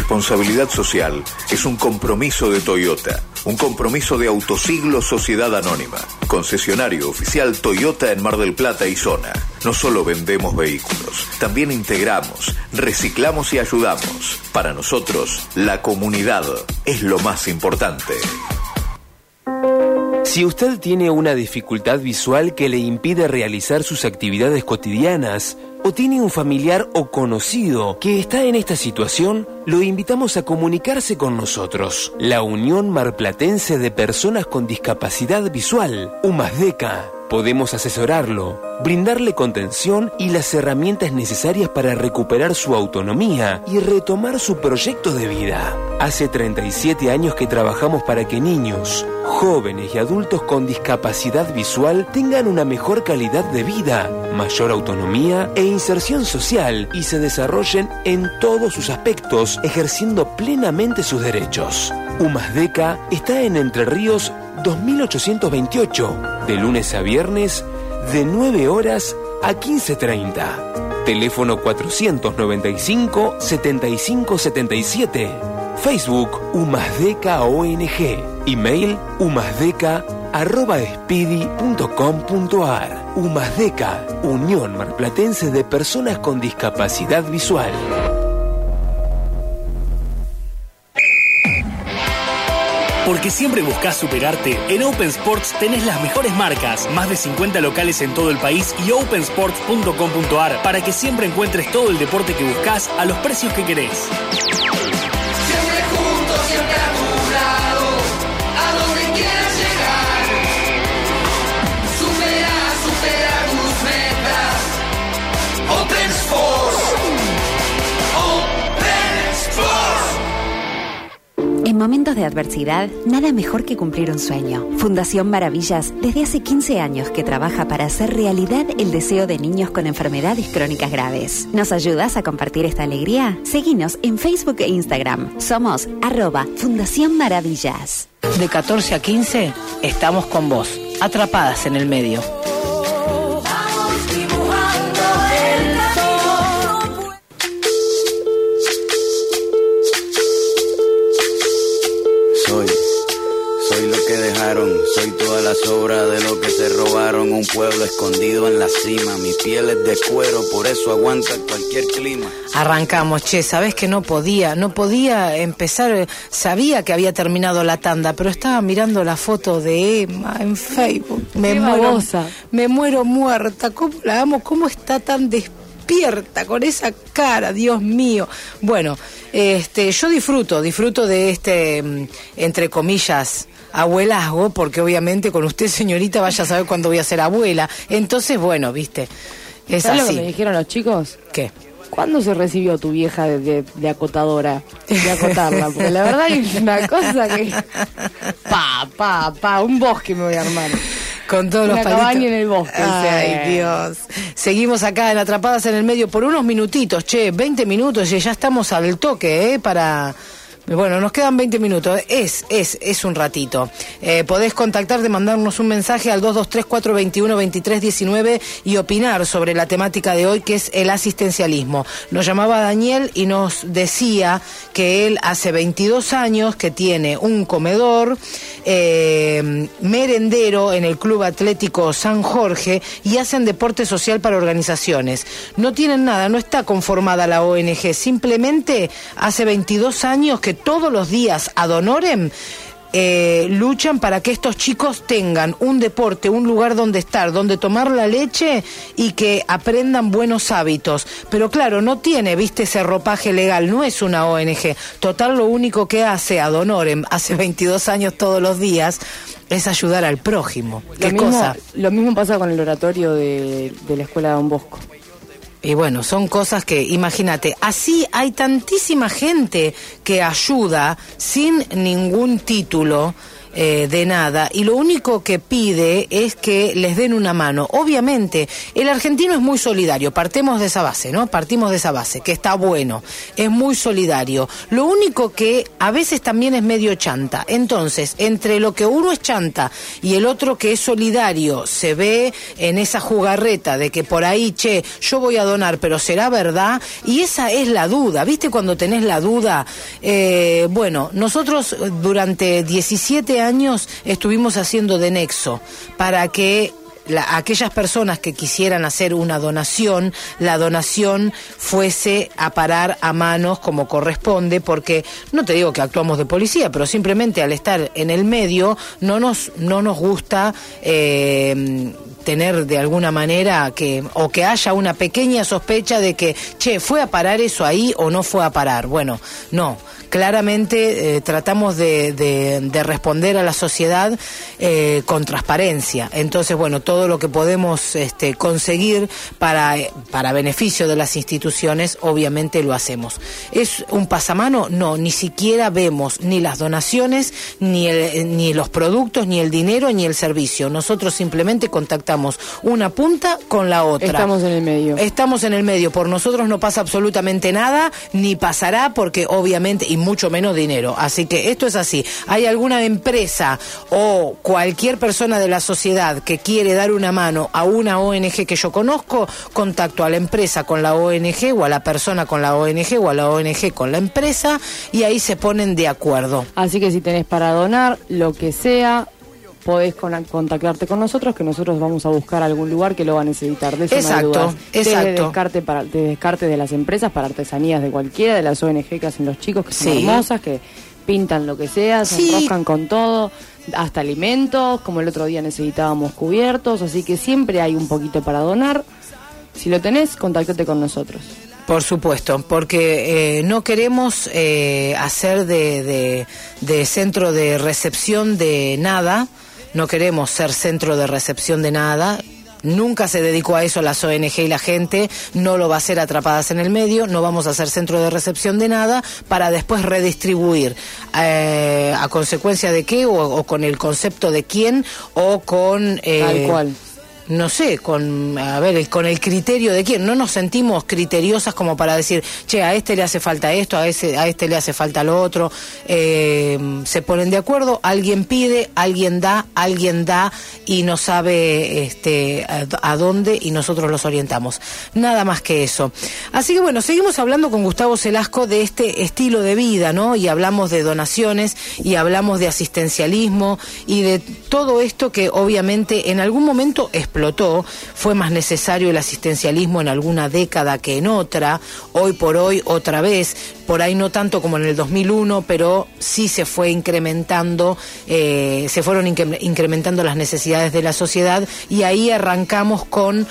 Responsabilidad social es un compromiso de Toyota, un compromiso de Autosiglo Sociedad Anónima, concesionario oficial Toyota en Mar del Plata y zona. No solo vendemos vehículos, también integramos, reciclamos y ayudamos. Para nosotros, la comunidad es lo más importante. Si usted tiene una dificultad visual que le impide realizar sus actividades cotidianas, o tiene un familiar o conocido que está en esta situación, lo invitamos a comunicarse con nosotros. La Unión Marplatense de Personas con Discapacidad Visual, UMASDECA. Podemos asesorarlo, brindarle contención y las herramientas necesarias para recuperar su autonomía y retomar su proyecto de vida. Hace 37 años que trabajamos para que niños, jóvenes y adultos con discapacidad visual tengan una mejor calidad de vida, mayor autonomía e inserción social y se desarrollen en todos sus aspectos, ejerciendo plenamente sus derechos. UMASDECA está en Entre Ríos 2828, de lunes a viernes, de 9 horas a 15.30. Teléfono 495-7577. Facebook Umasdeca ONG. Email umasdeca arroba speedy.com.ar. Umasdeca, Unión Marplatense de Personas con Discapacidad Visual. Porque siempre buscas superarte, en Open Sports tenés las mejores marcas, más de 50 locales en todo el país y opensports.com.ar para que siempre encuentres todo el deporte que buscas a los precios que querés. Momentos de adversidad, nada mejor que cumplir un sueño. Fundación Maravillas, desde hace 15 años que trabaja para hacer realidad el deseo de niños con enfermedades crónicas graves. ¿Nos ayudas a compartir esta alegría? Seguinos en Facebook e Instagram. Somos arroba Fundación Maravillas. De 14 a 15 estamos con vos, atrapadas en el medio. Soy toda la sobra de lo que se robaron. Un pueblo escondido en la cima, mi piel es de cuero, por eso aguanta cualquier clima. Arrancamos, che, sabés que no podía, no podía empezar, eh, sabía que había terminado la tanda, pero estaba mirando la foto de Emma en Facebook. Me Qué muero, babosa. me muero muerta, ¿cómo la amo? ¿Cómo está tan despierta con esa cara, Dios mío? Bueno, este, yo disfruto, disfruto de este, mm, entre comillas, abuelazgo, porque obviamente con usted, señorita, vaya a saber cuándo voy a ser abuela. Entonces, bueno, viste, es ¿Sabes lo así. que me dijeron los chicos? ¿Qué? ¿Cuándo se recibió tu vieja de, de- de acotadora? De acotarla. Porque la verdad es una cosa que. [laughs] Pa, pa, pa. Un bosque me voy a armar. Con todos Una los palitos. en el bosque, Ay, sí. Dios. Seguimos acá en Atrapadas en el Medio por unos minutitos, che, 20 minutos y ya estamos al toque, ¿eh? Para. Bueno, nos quedan 20 minutos. Es, es, es un ratito. Eh, podés contactarte, mandarnos un mensaje al 223-421-2319 y opinar sobre la temática de hoy, que es el asistencialismo. Nos llamaba Daniel y nos decía que él hace 22 años que tiene un comedor eh, merendero en el Club Atlético San Jorge y hacen deporte social para organizaciones. No tienen nada, no está conformada la ONG, simplemente hace 22 años que todos los días ad honorem eh, luchan para que estos chicos tengan un deporte, un lugar donde estar, donde tomar la leche y que aprendan buenos hábitos. Pero claro, no tiene, viste, ese ropaje legal, no es una ONG. Total, lo único que hace Ad honorem, hace 22 años todos los días, es ayudar al prójimo. ¿Qué lo mismo, cosa? Lo mismo pasa con el oratorio de, de la escuela de Don Bosco. Y bueno, son cosas que, imagínate, así hay tantísima gente que ayuda sin ningún título. Eh, de nada y lo único que pide es que les den una mano. Obviamente, el argentino es muy solidario, partemos de esa base, ¿no? Partimos de esa base, que está bueno, es muy solidario. Lo único que a veces también es medio chanta. Entonces, entre lo que uno es chanta y el otro que es solidario, se ve en esa jugarreta de que por ahí, che, yo voy a donar, pero será verdad, y esa es la duda, ¿viste? Cuando tenés la duda, eh, bueno, nosotros durante 17 años estuvimos haciendo de nexo para que la- aquellas personas que quisieran hacer una donación, la donación fuese a parar a manos como corresponde, porque no te digo que actuamos de policía, pero simplemente al estar en el medio no nos, no nos gusta eh, tener de alguna manera que, o que haya una pequeña sospecha de que, che, ¿fue a parar eso ahí o no fue a parar? Bueno, no. Claramente eh, tratamos de, de- de responder a la sociedad eh, con transparencia. Entonces, bueno, todo lo que podemos este, conseguir para, para beneficio de las instituciones, obviamente lo hacemos. ¿Es un pasamano? No, ni siquiera vemos ni las donaciones, ni, el- ni los productos, ni el dinero, ni el servicio. Nosotros simplemente contactamos una punta con la otra. Estamos en el medio. Estamos en el medio. Por nosotros no pasa absolutamente nada, ni pasará porque obviamente, y mucho menos dinero. Así que esto es así. ¿Hay alguna empresa o cualquier persona de la sociedad que quiere dar una mano a una ONG que yo conozco? Contacto a la empresa con la ONG o a la persona con la ONG o a la ONG con la empresa y ahí se ponen de acuerdo. Así que si tenés para donar, lo que sea, podés con- contactarte con nosotros, que nosotros vamos a buscar algún lugar que lo va a necesitar. De eso no hay Exacto. Desde exacto. descarte, para, de descarte de las empresas para artesanías de cualquiera, de las ONG que hacen los chicos, que son Sí. hermosas, que pintan lo que sea, se Sí. enroscan con todo, hasta alimentos, como el otro día necesitábamos cubiertos, así que siempre hay un poquito para donar. Si lo tenés, contactate con nosotros. Por supuesto, porque eh, no queremos eh, hacer de, de- de centro de recepción de nada, no queremos ser centro de recepción de nada. Nunca se dedicó a eso las ONG y la gente, no lo va a hacer atrapadas en el medio, no vamos a ser centro de recepción de nada para después redistribuir eh, a consecuencia de qué o, o con el concepto de quién o con... eh, Tal cual. No sé, con, a ver, con el criterio de quién. No nos sentimos criteriosas como para decir, che, a este le hace falta esto, a, ese, a este le hace falta lo otro. Eh, se ponen de acuerdo, alguien pide, alguien da, alguien da y no sabe este, a, a dónde y nosotros los orientamos. Nada más que eso. Así que bueno, seguimos hablando con Gustavo Celasco de este estilo de vida, ¿no? Y hablamos de donaciones y hablamos de asistencialismo y de todo esto que obviamente en algún momento explotó. Fue más necesario el asistencialismo en alguna década que en otra. Hoy por hoy, otra vez. Por ahí no tanto como en el 2001, pero sí se fue incrementando, eh, se fueron incre- incrementando las necesidades de la sociedad y ahí arrancamos con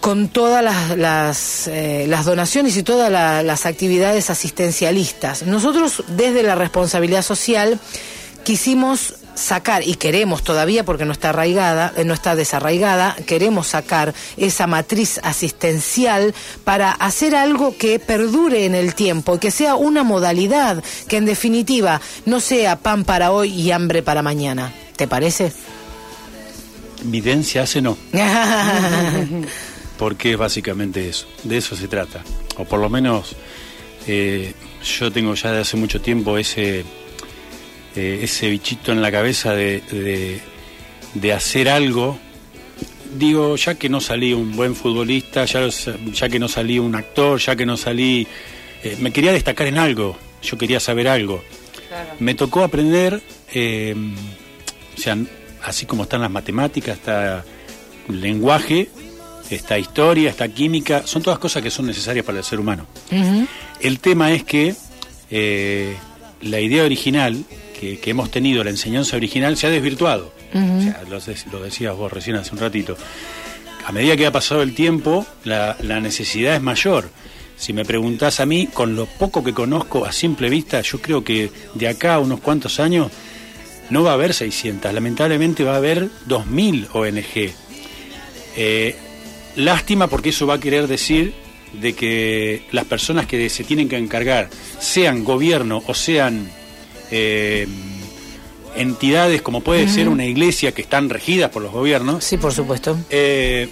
con todas las, eh, donaciones y todas la- las actividades asistencialistas. Nosotros, desde la responsabilidad social, quisimos sacar, y queremos todavía porque no está arraigada, eh, no está desarraigada, queremos sacar esa matriz asistencial para hacer algo que perdure en el tiempo, que sea una modalidad, que en definitiva no sea pan para hoy y hambre para mañana. ¿Te parece? Evidencia hace no. [laughs] porque es básicamente eso, de eso se trata. O por lo menos eh, yo tengo ya de hace mucho tiempo ese, eh, ese bichito en la cabeza de, de, de hacer algo. Digo, ya que no salí un buen futbolista, ya, los- ya que no salí un actor, ya que no salí... eh, me quería destacar en algo, yo quería saber algo. Me tocó aprender, eh, o sea, así como están las matemáticas, está el lenguaje, está historia, está química, son todas cosas que son necesarias para el ser humano. El tema es que eh, la idea original, que, que hemos tenido la enseñanza original se ha desvirtuado. Ujú. O sea, lo, de- lo decías vos recién hace un ratito. A medida que ha pasado el tiempo, la, la necesidad es mayor. Si me preguntás a mí, con lo poco que conozco a simple vista, yo creo que de acá a unos cuantos años no va a haber 600, lamentablemente va a haber 2.000 ONG. Eh, lástima porque eso va a querer decir de que las personas que se tienen que encargar, sean gobierno o sean eh, entidades como puede ser una iglesia que están regidas por los gobiernos, Sí, por supuesto. eh,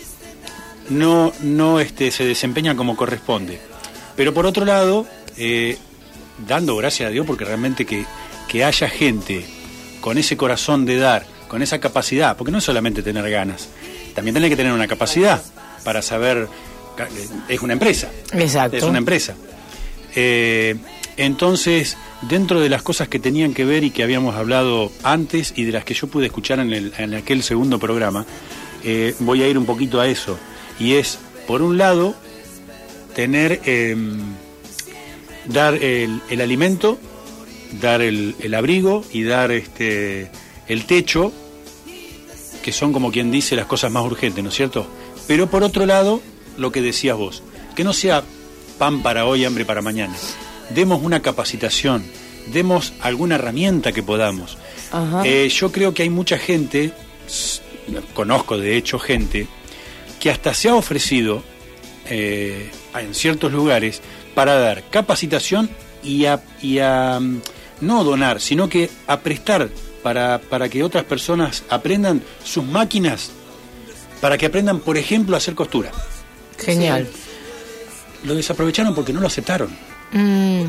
no, no este, se desempeñan como corresponde. Pero por otro lado, eh, dando gracias a Dios porque realmente que, que haya gente con ese corazón de dar, con esa capacidad, porque no es solamente tener ganas, también tiene que tener una capacidad para saber, es una empresa, Exacto. es una empresa. Eh, entonces, dentro de las cosas que tenían que ver y que habíamos hablado antes y de las que yo pude escuchar en, el- en aquel segundo programa, eh, voy a ir un poquito a eso. Y es, por un lado, tener, eh, dar el, el alimento, dar el, el abrigo y dar este, el techo, que son como quien dice las cosas más urgentes, ¿no es cierto? Pero por otro lado, lo que decías vos, que no sea pan para hoy, hambre para mañana. Demos una capacitación, demos alguna herramienta que podamos. Eh, yo creo que hay mucha gente, conozco de hecho gente, que hasta se ha ofrecido eh, en ciertos lugares para dar capacitación y a, y a, mm, no donar, sino que a prestar para, para que otras personas aprendan sus máquinas, para que aprendan, por ejemplo, a hacer costura. Genial. Lo desaprovecharon porque no lo aceptaron. Mm,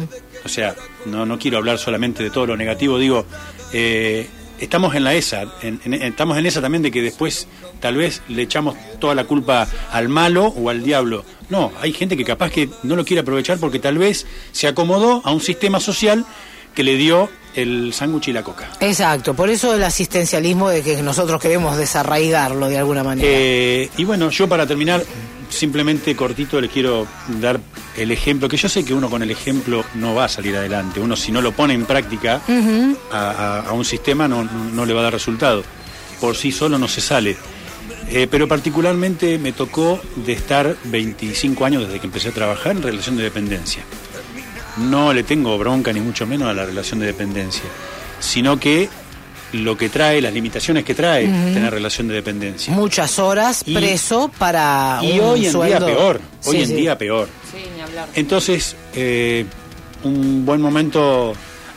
O sea, no, no quiero hablar solamente de todo lo negativo, digo, eh, estamos en la ESA, en- en- estamos en esa también de que después tal vez le echamos toda la culpa al malo o al diablo. No, hay gente que capaz que no lo quiere aprovechar porque tal vez se acomodó a un sistema social que le dio el sándwich y la coca. exacto. Por eso el asistencialismo de que nosotros queremos desarraigarlo de alguna manera. Eh, y bueno, yo para terminar, simplemente cortito les quiero dar el ejemplo, que yo sé que uno con el ejemplo no va a salir adelante, uno si no lo pone en práctica a, a- a un sistema no, no- no le va a dar resultado, por sí solo no se sale. Eh, pero particularmente me tocó de estar 25 años desde que empecé a trabajar en relación de dependencia. No le tengo bronca ni mucho menos a la relación de dependencia, sino que lo que trae, las limitaciones que trae tener relación de dependencia. Muchas horas Y- preso para Y un hoy en sueldo. día peor, hoy Sí, en sí. día peor. Sí, ni hablar. Entonces, eh, un buen momento,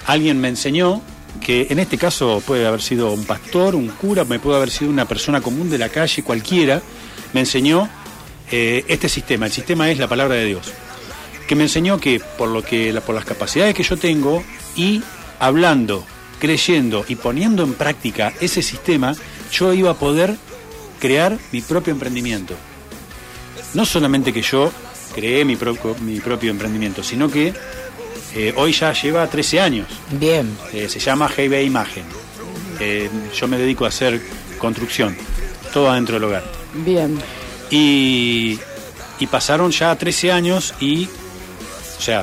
alguien me enseñó que en este caso puede haber sido un pastor, un cura, me puede haber sido una persona común de la calle, cualquiera, me enseñó eh, este sistema. El sistema es la palabra de Dios. Que me enseñó que por lo que por las capacidades que yo tengo y hablando, creyendo y poniendo en práctica ese sistema, yo iba a poder crear mi propio emprendimiento. No solamente que yo creé mi, propio mi propio emprendimiento, sino que eh, hoy ya lleva 13 años. Bien. Eh, se llama GB Imagen. Eh, yo me dedico a hacer construcción, todo adentro del hogar. Bien. Y, y pasaron ya 13 años y, o sea,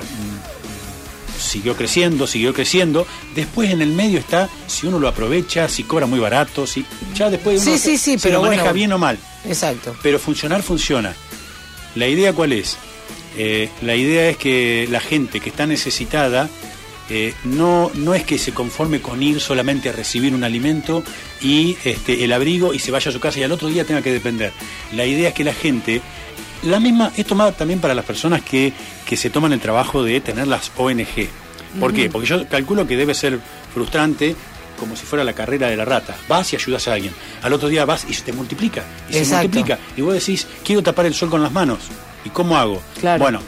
siguió creciendo, siguió creciendo. Después en el medio está si uno lo aprovecha, si cobra muy barato, si ya después uno Sí, sí, sí, si pero lo maneja bueno. bien o mal. Exacto. Pero funcionar funciona. La idea cuál es? Eh, la idea es que la gente que está necesitada eh, no, no es que se conforme con ir solamente a recibir un alimento y este, el abrigo y se vaya a su casa y al otro día tenga que depender. La idea es que la gente, la misma, esto más también para las personas que, que se toman el trabajo de tener las ONG. ¿Por qué? Porque yo calculo que debe ser frustrante como si fuera la carrera de la rata. Vas y ayudas a alguien. Al otro día vas y se te multiplica. Y se Exacto. multiplica. Y vos decís, quiero tapar el sol con las manos. ¿Y cómo hago? Claro. Bueno,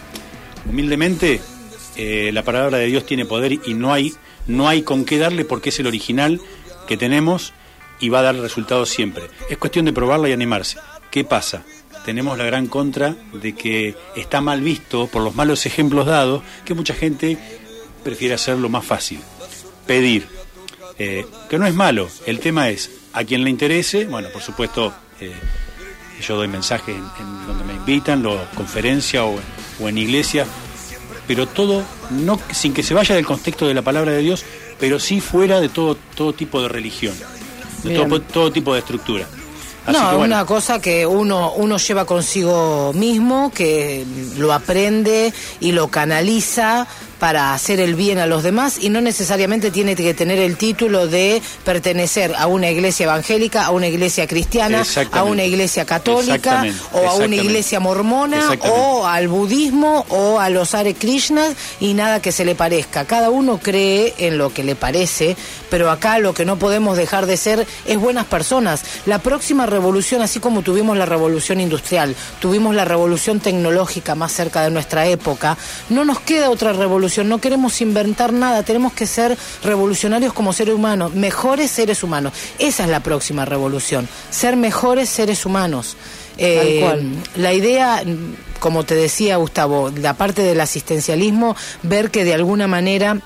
humildemente, eh, la palabra de Dios tiene poder y no hay, no hay con qué darle porque es el original que tenemos y va a dar resultados siempre. Es cuestión de probarla y animarse. ¿Qué pasa? Tenemos la gran contra de que está mal visto por los malos ejemplos dados que mucha gente prefiere hacerlo más fácil. Pedir. Eh, que no es malo. El tema es, a quien le interese, bueno, por supuesto, eh, yo doy mensajes en, en donde me invitan, lo, conferencia o, o en iglesia, pero todo no sin que se vaya del contexto de la palabra de Dios, pero sí fuera de todo, todo tipo de religión, de todo, todo tipo de estructura. Así no, bueno, una cosa que uno, uno lleva consigo mismo, que lo aprende y lo canaliza para hacer el bien a los demás y no necesariamente tiene que tener el título de pertenecer a una iglesia evangélica, a una iglesia cristiana, a una iglesia católica o a una iglesia mormona o al budismo o a los Hare Krishnas y nada que se le parezca. Cada uno cree en lo que le parece, pero acá lo que no podemos dejar de ser es buenas personas. La próxima revolución, así como tuvimos la revolución industrial, tuvimos la revolución tecnológica más cerca de nuestra época, no nos queda otra revolución, no queremos inventar nada, tenemos que ser revolucionarios como seres humanos, mejores seres humanos. Esa es la próxima revolución, ser mejores seres humanos. Eh, cual. la idea, como te decía Gustavo, la parte del asistencialismo, ver que de alguna manera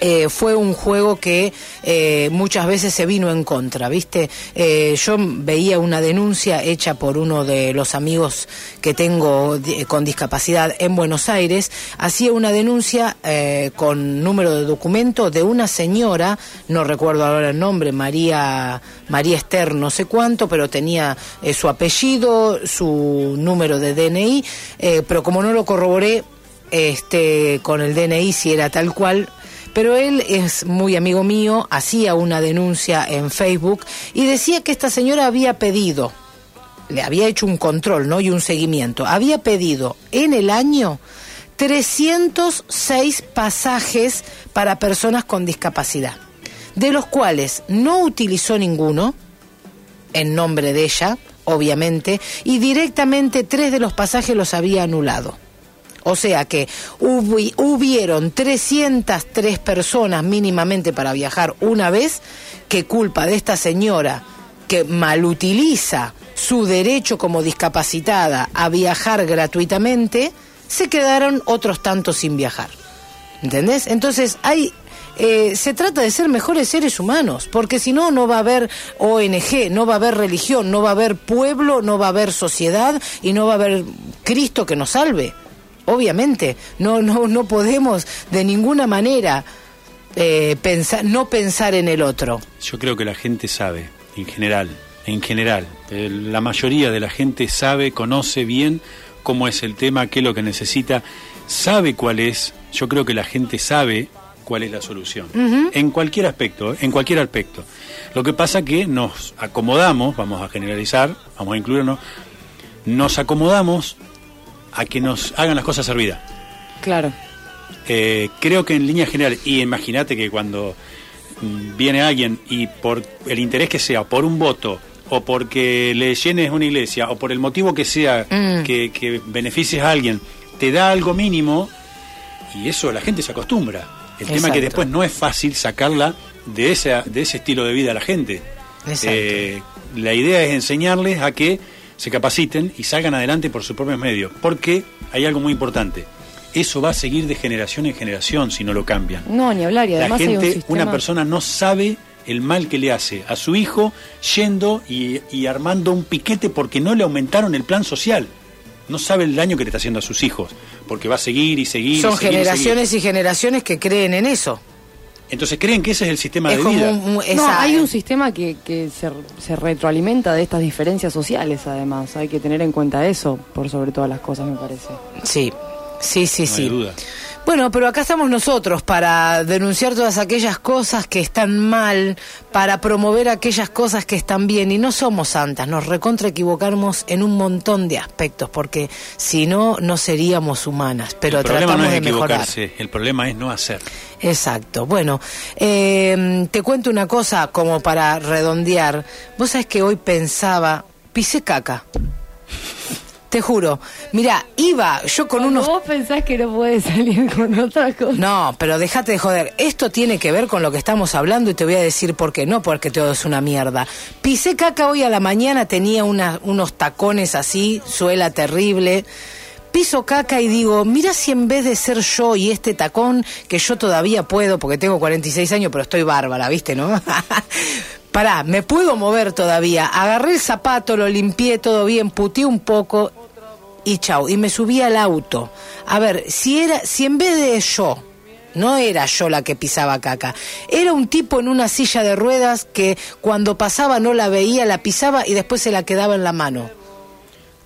eh, fue un juego que eh, muchas veces se vino en contra, ¿viste? Eh, yo veía una denuncia hecha por uno de los amigos que tengo con discapacidad en Buenos Aires, hacía una denuncia eh, con número de documento de una señora, no recuerdo ahora el nombre, María, María Esther, no sé cuánto, pero tenía eh, su apellido, su número de DNI, eh, pero como no lo corroboré, este, con el DNI si era tal cual, pero él es muy amigo mío, hacía una denuncia en Facebook y decía que esta señora había pedido, le había hecho un control, ¿no? Y un seguimiento. Había pedido en el año 306 pasajes para personas con discapacidad, de los cuales no utilizó ninguno en nombre de ella, obviamente, y directamente tres de los pasajes los había anulado. O sea que hubi- hubieron 303 personas mínimamente para viajar una vez que culpa de esta señora que malutiliza su derecho como discapacitada a viajar gratuitamente, se quedaron otros tantos sin viajar. ¿Entendés? Entonces hay... eh, se trata de ser mejores seres humanos, porque si no, no va a haber ONG, no va a haber religión, no va a haber pueblo, no va a haber sociedad y no va a haber Cristo que nos salve. Obviamente, no, no, no podemos de ninguna manera eh, pensar, no pensar en el otro. yo creo que la gente sabe, en general, en general, eh, la mayoría de la gente sabe, conoce bien cómo es el tema, qué es lo que necesita, sabe cuál es, yo creo que la gente sabe cuál es la solución. En cualquier aspecto, en cualquier aspecto. Lo que pasa que nos acomodamos, vamos a generalizar, vamos a incluirnos, nos acomodamos a que nos hagan las cosas servidas. Claro. Eh, creo que en línea general, y imagínate que cuando mm, viene alguien y por el interés que sea, por un voto, o porque le llenes una iglesia, o por el motivo que sea Mm. que, que beneficies a alguien, te da algo mínimo, y eso la gente se acostumbra. El tema es que después no es fácil sacarla de, esa, de ese estilo de vida a la gente. Eh, la idea es enseñarles a que se capaciten y salgan adelante por sus propios medios, porque hay algo muy importante. Eso va a seguir de generación en generación si no lo cambian. No, ni hablar. Y La además hay un gente, sistema... una persona no sabe el mal que le hace a su hijo yendo y, y armando un piquete porque no le aumentaron el plan social. No sabe el daño que le está haciendo a sus hijos, porque va a seguir y seguir. y Son y generaciones y generaciones que creen en eso. Entonces creen que ese es el sistema Es de como vida. un- un- No, hay un sistema que, que se, se retroalimenta de estas diferencias sociales, además. Hay que tener en cuenta eso, por sobre todas las cosas, me parece. Sí, sí, sí, No hay sí. duda. Bueno, pero acá estamos nosotros para denunciar todas aquellas cosas que están mal, para promover aquellas cosas que están bien. Y no somos santas, nos recontra equivocamos en un montón de aspectos, porque si no, no seríamos humanas. Pero el problema tratamos no es de mejorar. equivocarse, el problema es no hacer. Exacto. Bueno, eh, te cuento una cosa como para redondear. Vos sabés que hoy pensaba, pisé caca. Te juro. Mira, iba yo con unos... Vos pensás que no puedes salir con otra cosa. No, pero déjate de joder. Esto tiene que ver con lo que estamos hablando y te voy a decir por qué. No porque todo es una mierda. Pisé caca hoy a la mañana, tenía una- unos tacones así, suela terrible. Piso caca y digo, mira si en vez de ser yo y este tacón, que yo todavía puedo, porque tengo 46 años, pero estoy bárbara, ¿viste, no? [laughs] Pará, me puedo mover todavía. Agarré el zapato, lo limpié todo bien, puteé un poco y chau. Y me subí al auto. A ver, si era, si en vez de yo, no era yo la que pisaba caca. Era un tipo en una silla de ruedas que cuando pasaba no la veía, la pisaba y después se la quedaba en la mano.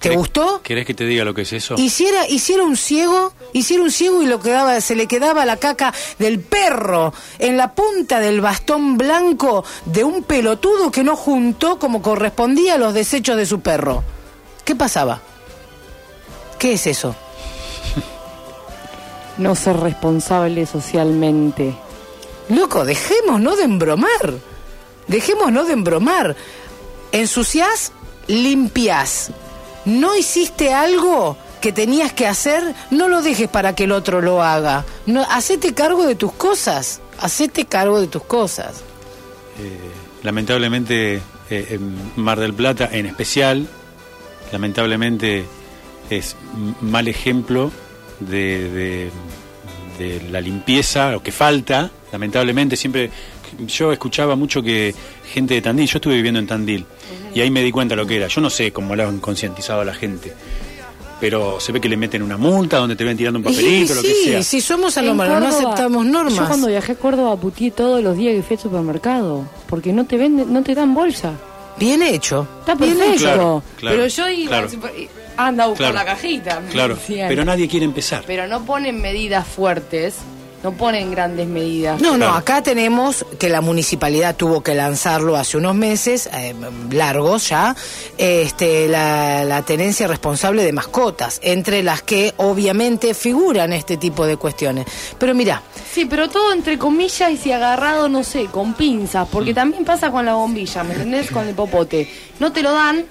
¿Te ¿Querés- gustó? ¿Querés que te diga lo que es eso? Hiciera, hiciera un ciego, hiciera un ciego y lo quedaba, se le quedaba la caca del perro en la punta del bastón blanco de un pelotudo que no juntó como correspondía a los desechos de su perro. ¿Qué pasaba? ¿Qué es eso? No ser responsable socialmente. Loco, dejémonos de embromar. Dejémonos de embromar. Ensuciás, limpiás. No hiciste algo que tenías que hacer, no lo dejes para que el otro lo haga. No, hacete cargo de tus cosas. Hacete cargo de tus cosas. Lamentablemente, eh, en Mar del Plata en especial, lamentablemente es mal ejemplo de- de la limpieza, lo que falta. Lamentablemente siempre, yo escuchaba mucho que gente de Tandil, yo estuve viviendo en Tandil, y ahí me di cuenta lo que era. Yo no sé cómo lo han concientizado a la gente. Pero se ve que le meten una multa donde te ven tirando un papelito, Y lo que sí, sea. si somos anómalos, no aceptamos normas. Yo cuando viajé a Córdoba putié todos los días que fui al supermercado. Porque no te venden, no te dan bolsa. Bien hecho. Está Bien perfecto. hecho. Claro, claro, pero yo iba claro. al super- y- anda a buscar Claro, la cajita. me Claro, decían. pero nadie quiere empezar. Pero no ponen medidas fuertes, no ponen grandes medidas. No, no, acá tenemos que la municipalidad tuvo que lanzarlo hace unos meses, eh, largos ya, este, la, la tenencia responsable de mascotas, entre las que obviamente figuran este tipo de cuestiones. Pero mira, Sí, pero todo entre comillas y si agarrado, no sé, con pinzas, Mm. porque también pasa con la bombilla, ¿me entendés? Con el popote. No te lo dan,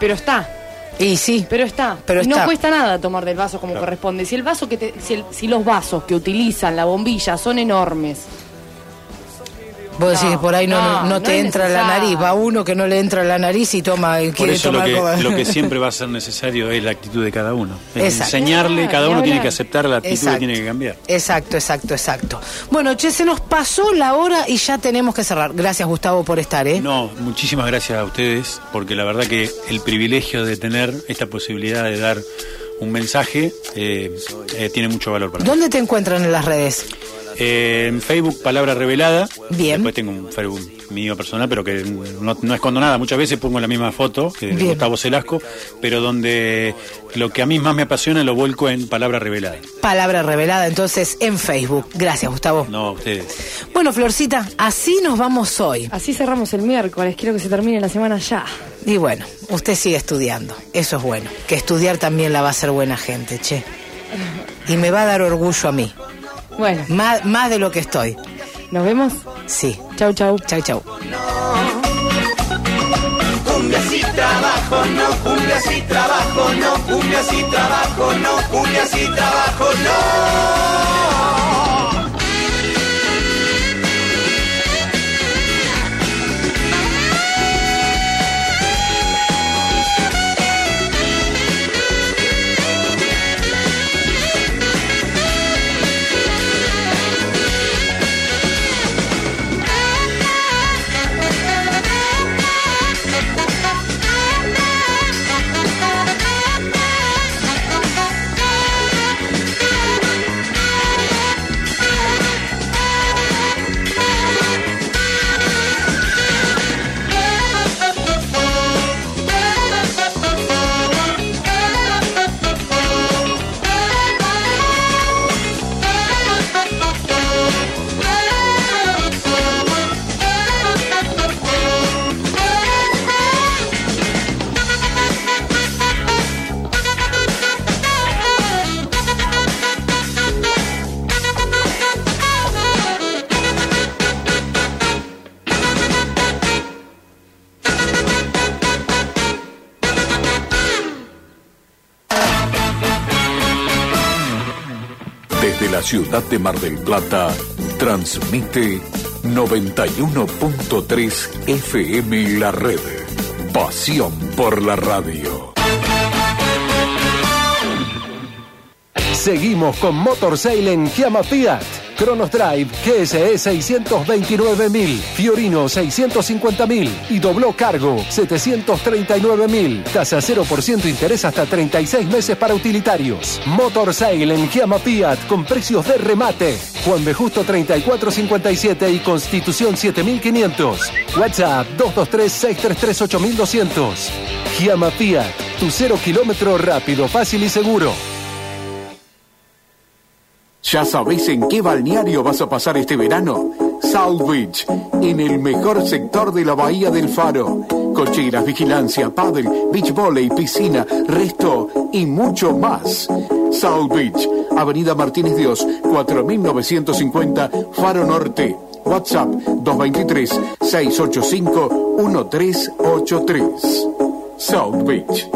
pero está. Y sí. Pero está. Pero Y no está. cuesta nada tomar del vaso como Claro. corresponde. Si el vaso que te- si, el- si los vasos que utilizan la bombilla son enormes. Vos decís No, que por ahí no, no, te entra la nariz, va uno que no le entra la nariz y toma, y Por quiere eso lo tomar que, coba- lo que [laughs] siempre va a ser necesario es la actitud de cada uno. Exacto. enseñarle, cada uno tiene que aceptar la actitud Exacto. que tiene que cambiar. Exacto, exacto, exacto. Bueno, che, se nos pasó la hora y ya tenemos que cerrar. Gracias, Gustavo, por estar, ¿eh? No, muchísimas gracias a ustedes, porque la verdad que el privilegio de tener esta posibilidad de dar un mensaje eh, eh, tiene mucho valor para mí. ¿Dónde te encuentran en las redes? Eh, en Facebook, Palabra Revelada. Bien. Después tengo un Facebook mío personal, pero que no, no escondo nada. Muchas veces pongo la misma foto que de Bien. Gustavo Celasco, pero donde lo que a mí más me apasiona lo vuelco en Palabra Revelada. Palabra revelada, entonces, en Facebook. Gracias, Gustavo. No, a ustedes. Bueno, Florcita, así nos vamos hoy. Así cerramos el miércoles. Quiero que se termine la semana ya. Y bueno, usted sigue estudiando. Eso es bueno. Que estudiar también la va a hacer buena gente, che. Y me va a dar orgullo a mí. Bueno, Más, más de lo que estoy. nos vemos. Sí. Chau, chau. Chau, chau. Cumbias y trabajo, no, cumbias y trabajo, no, cumbias y trabajo, no, cumbias y trabajo, no. Ciudad de Mar del Plata, transmite 91.3 FM La Red. Pasión por la radio. Seguimos con Motor Sale en Fiat. Cronos Drive GSE 629.000, Fiorino 650.000 y dobló cargo 739.000. Tasa 0% interés hasta 36 meses para utilitarios. Motor Sale en Giama Fiat con precios de remate. Juan B. Justo 3457 y Constitución 7500. WhatsApp 223-633-8200. Giama Fiat, tu cero kilómetro rápido, fácil y seguro. ¿Ya sabés en qué balneario vas a pasar este verano? South Beach, en el mejor sector de la Bahía del Faro. Cocheras, vigilancia, paddle, beach volley, piscina, resto y mucho más. South Beach, Avenida Martínez Dios, 4950, Faro Norte. WhatsApp 223-685-1383. South Beach.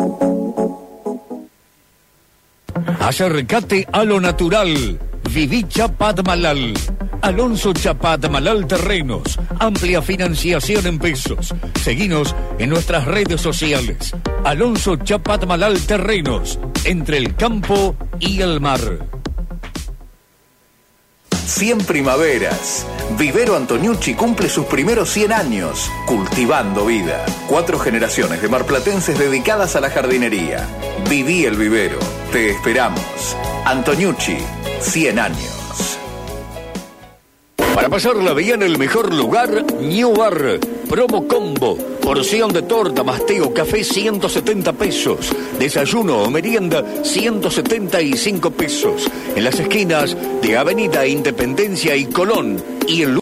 Acércate a lo natural. Viví Chapat Malal. Alonso Chapat Malal Terrenos. Amplia financiación en pesos. Seguinos en nuestras redes sociales. Alonso Chapat Malal Terrenos. Entre el campo y el mar. 100 primaveras. Vivero Antoniucci cumple sus primeros 100 años, cultivando vida. Cuatro generaciones de marplatenses dedicadas a la jardinería. Viví el vivero. Te esperamos. Antoniucci, 100 años. Para pasarla bien, el mejor lugar, New Bar. Promo combo. Porción de torta, masteo, café, 170 pesos. Desayuno o merienda, 175 pesos. En las esquinas de Avenida Independencia y Colón. Y el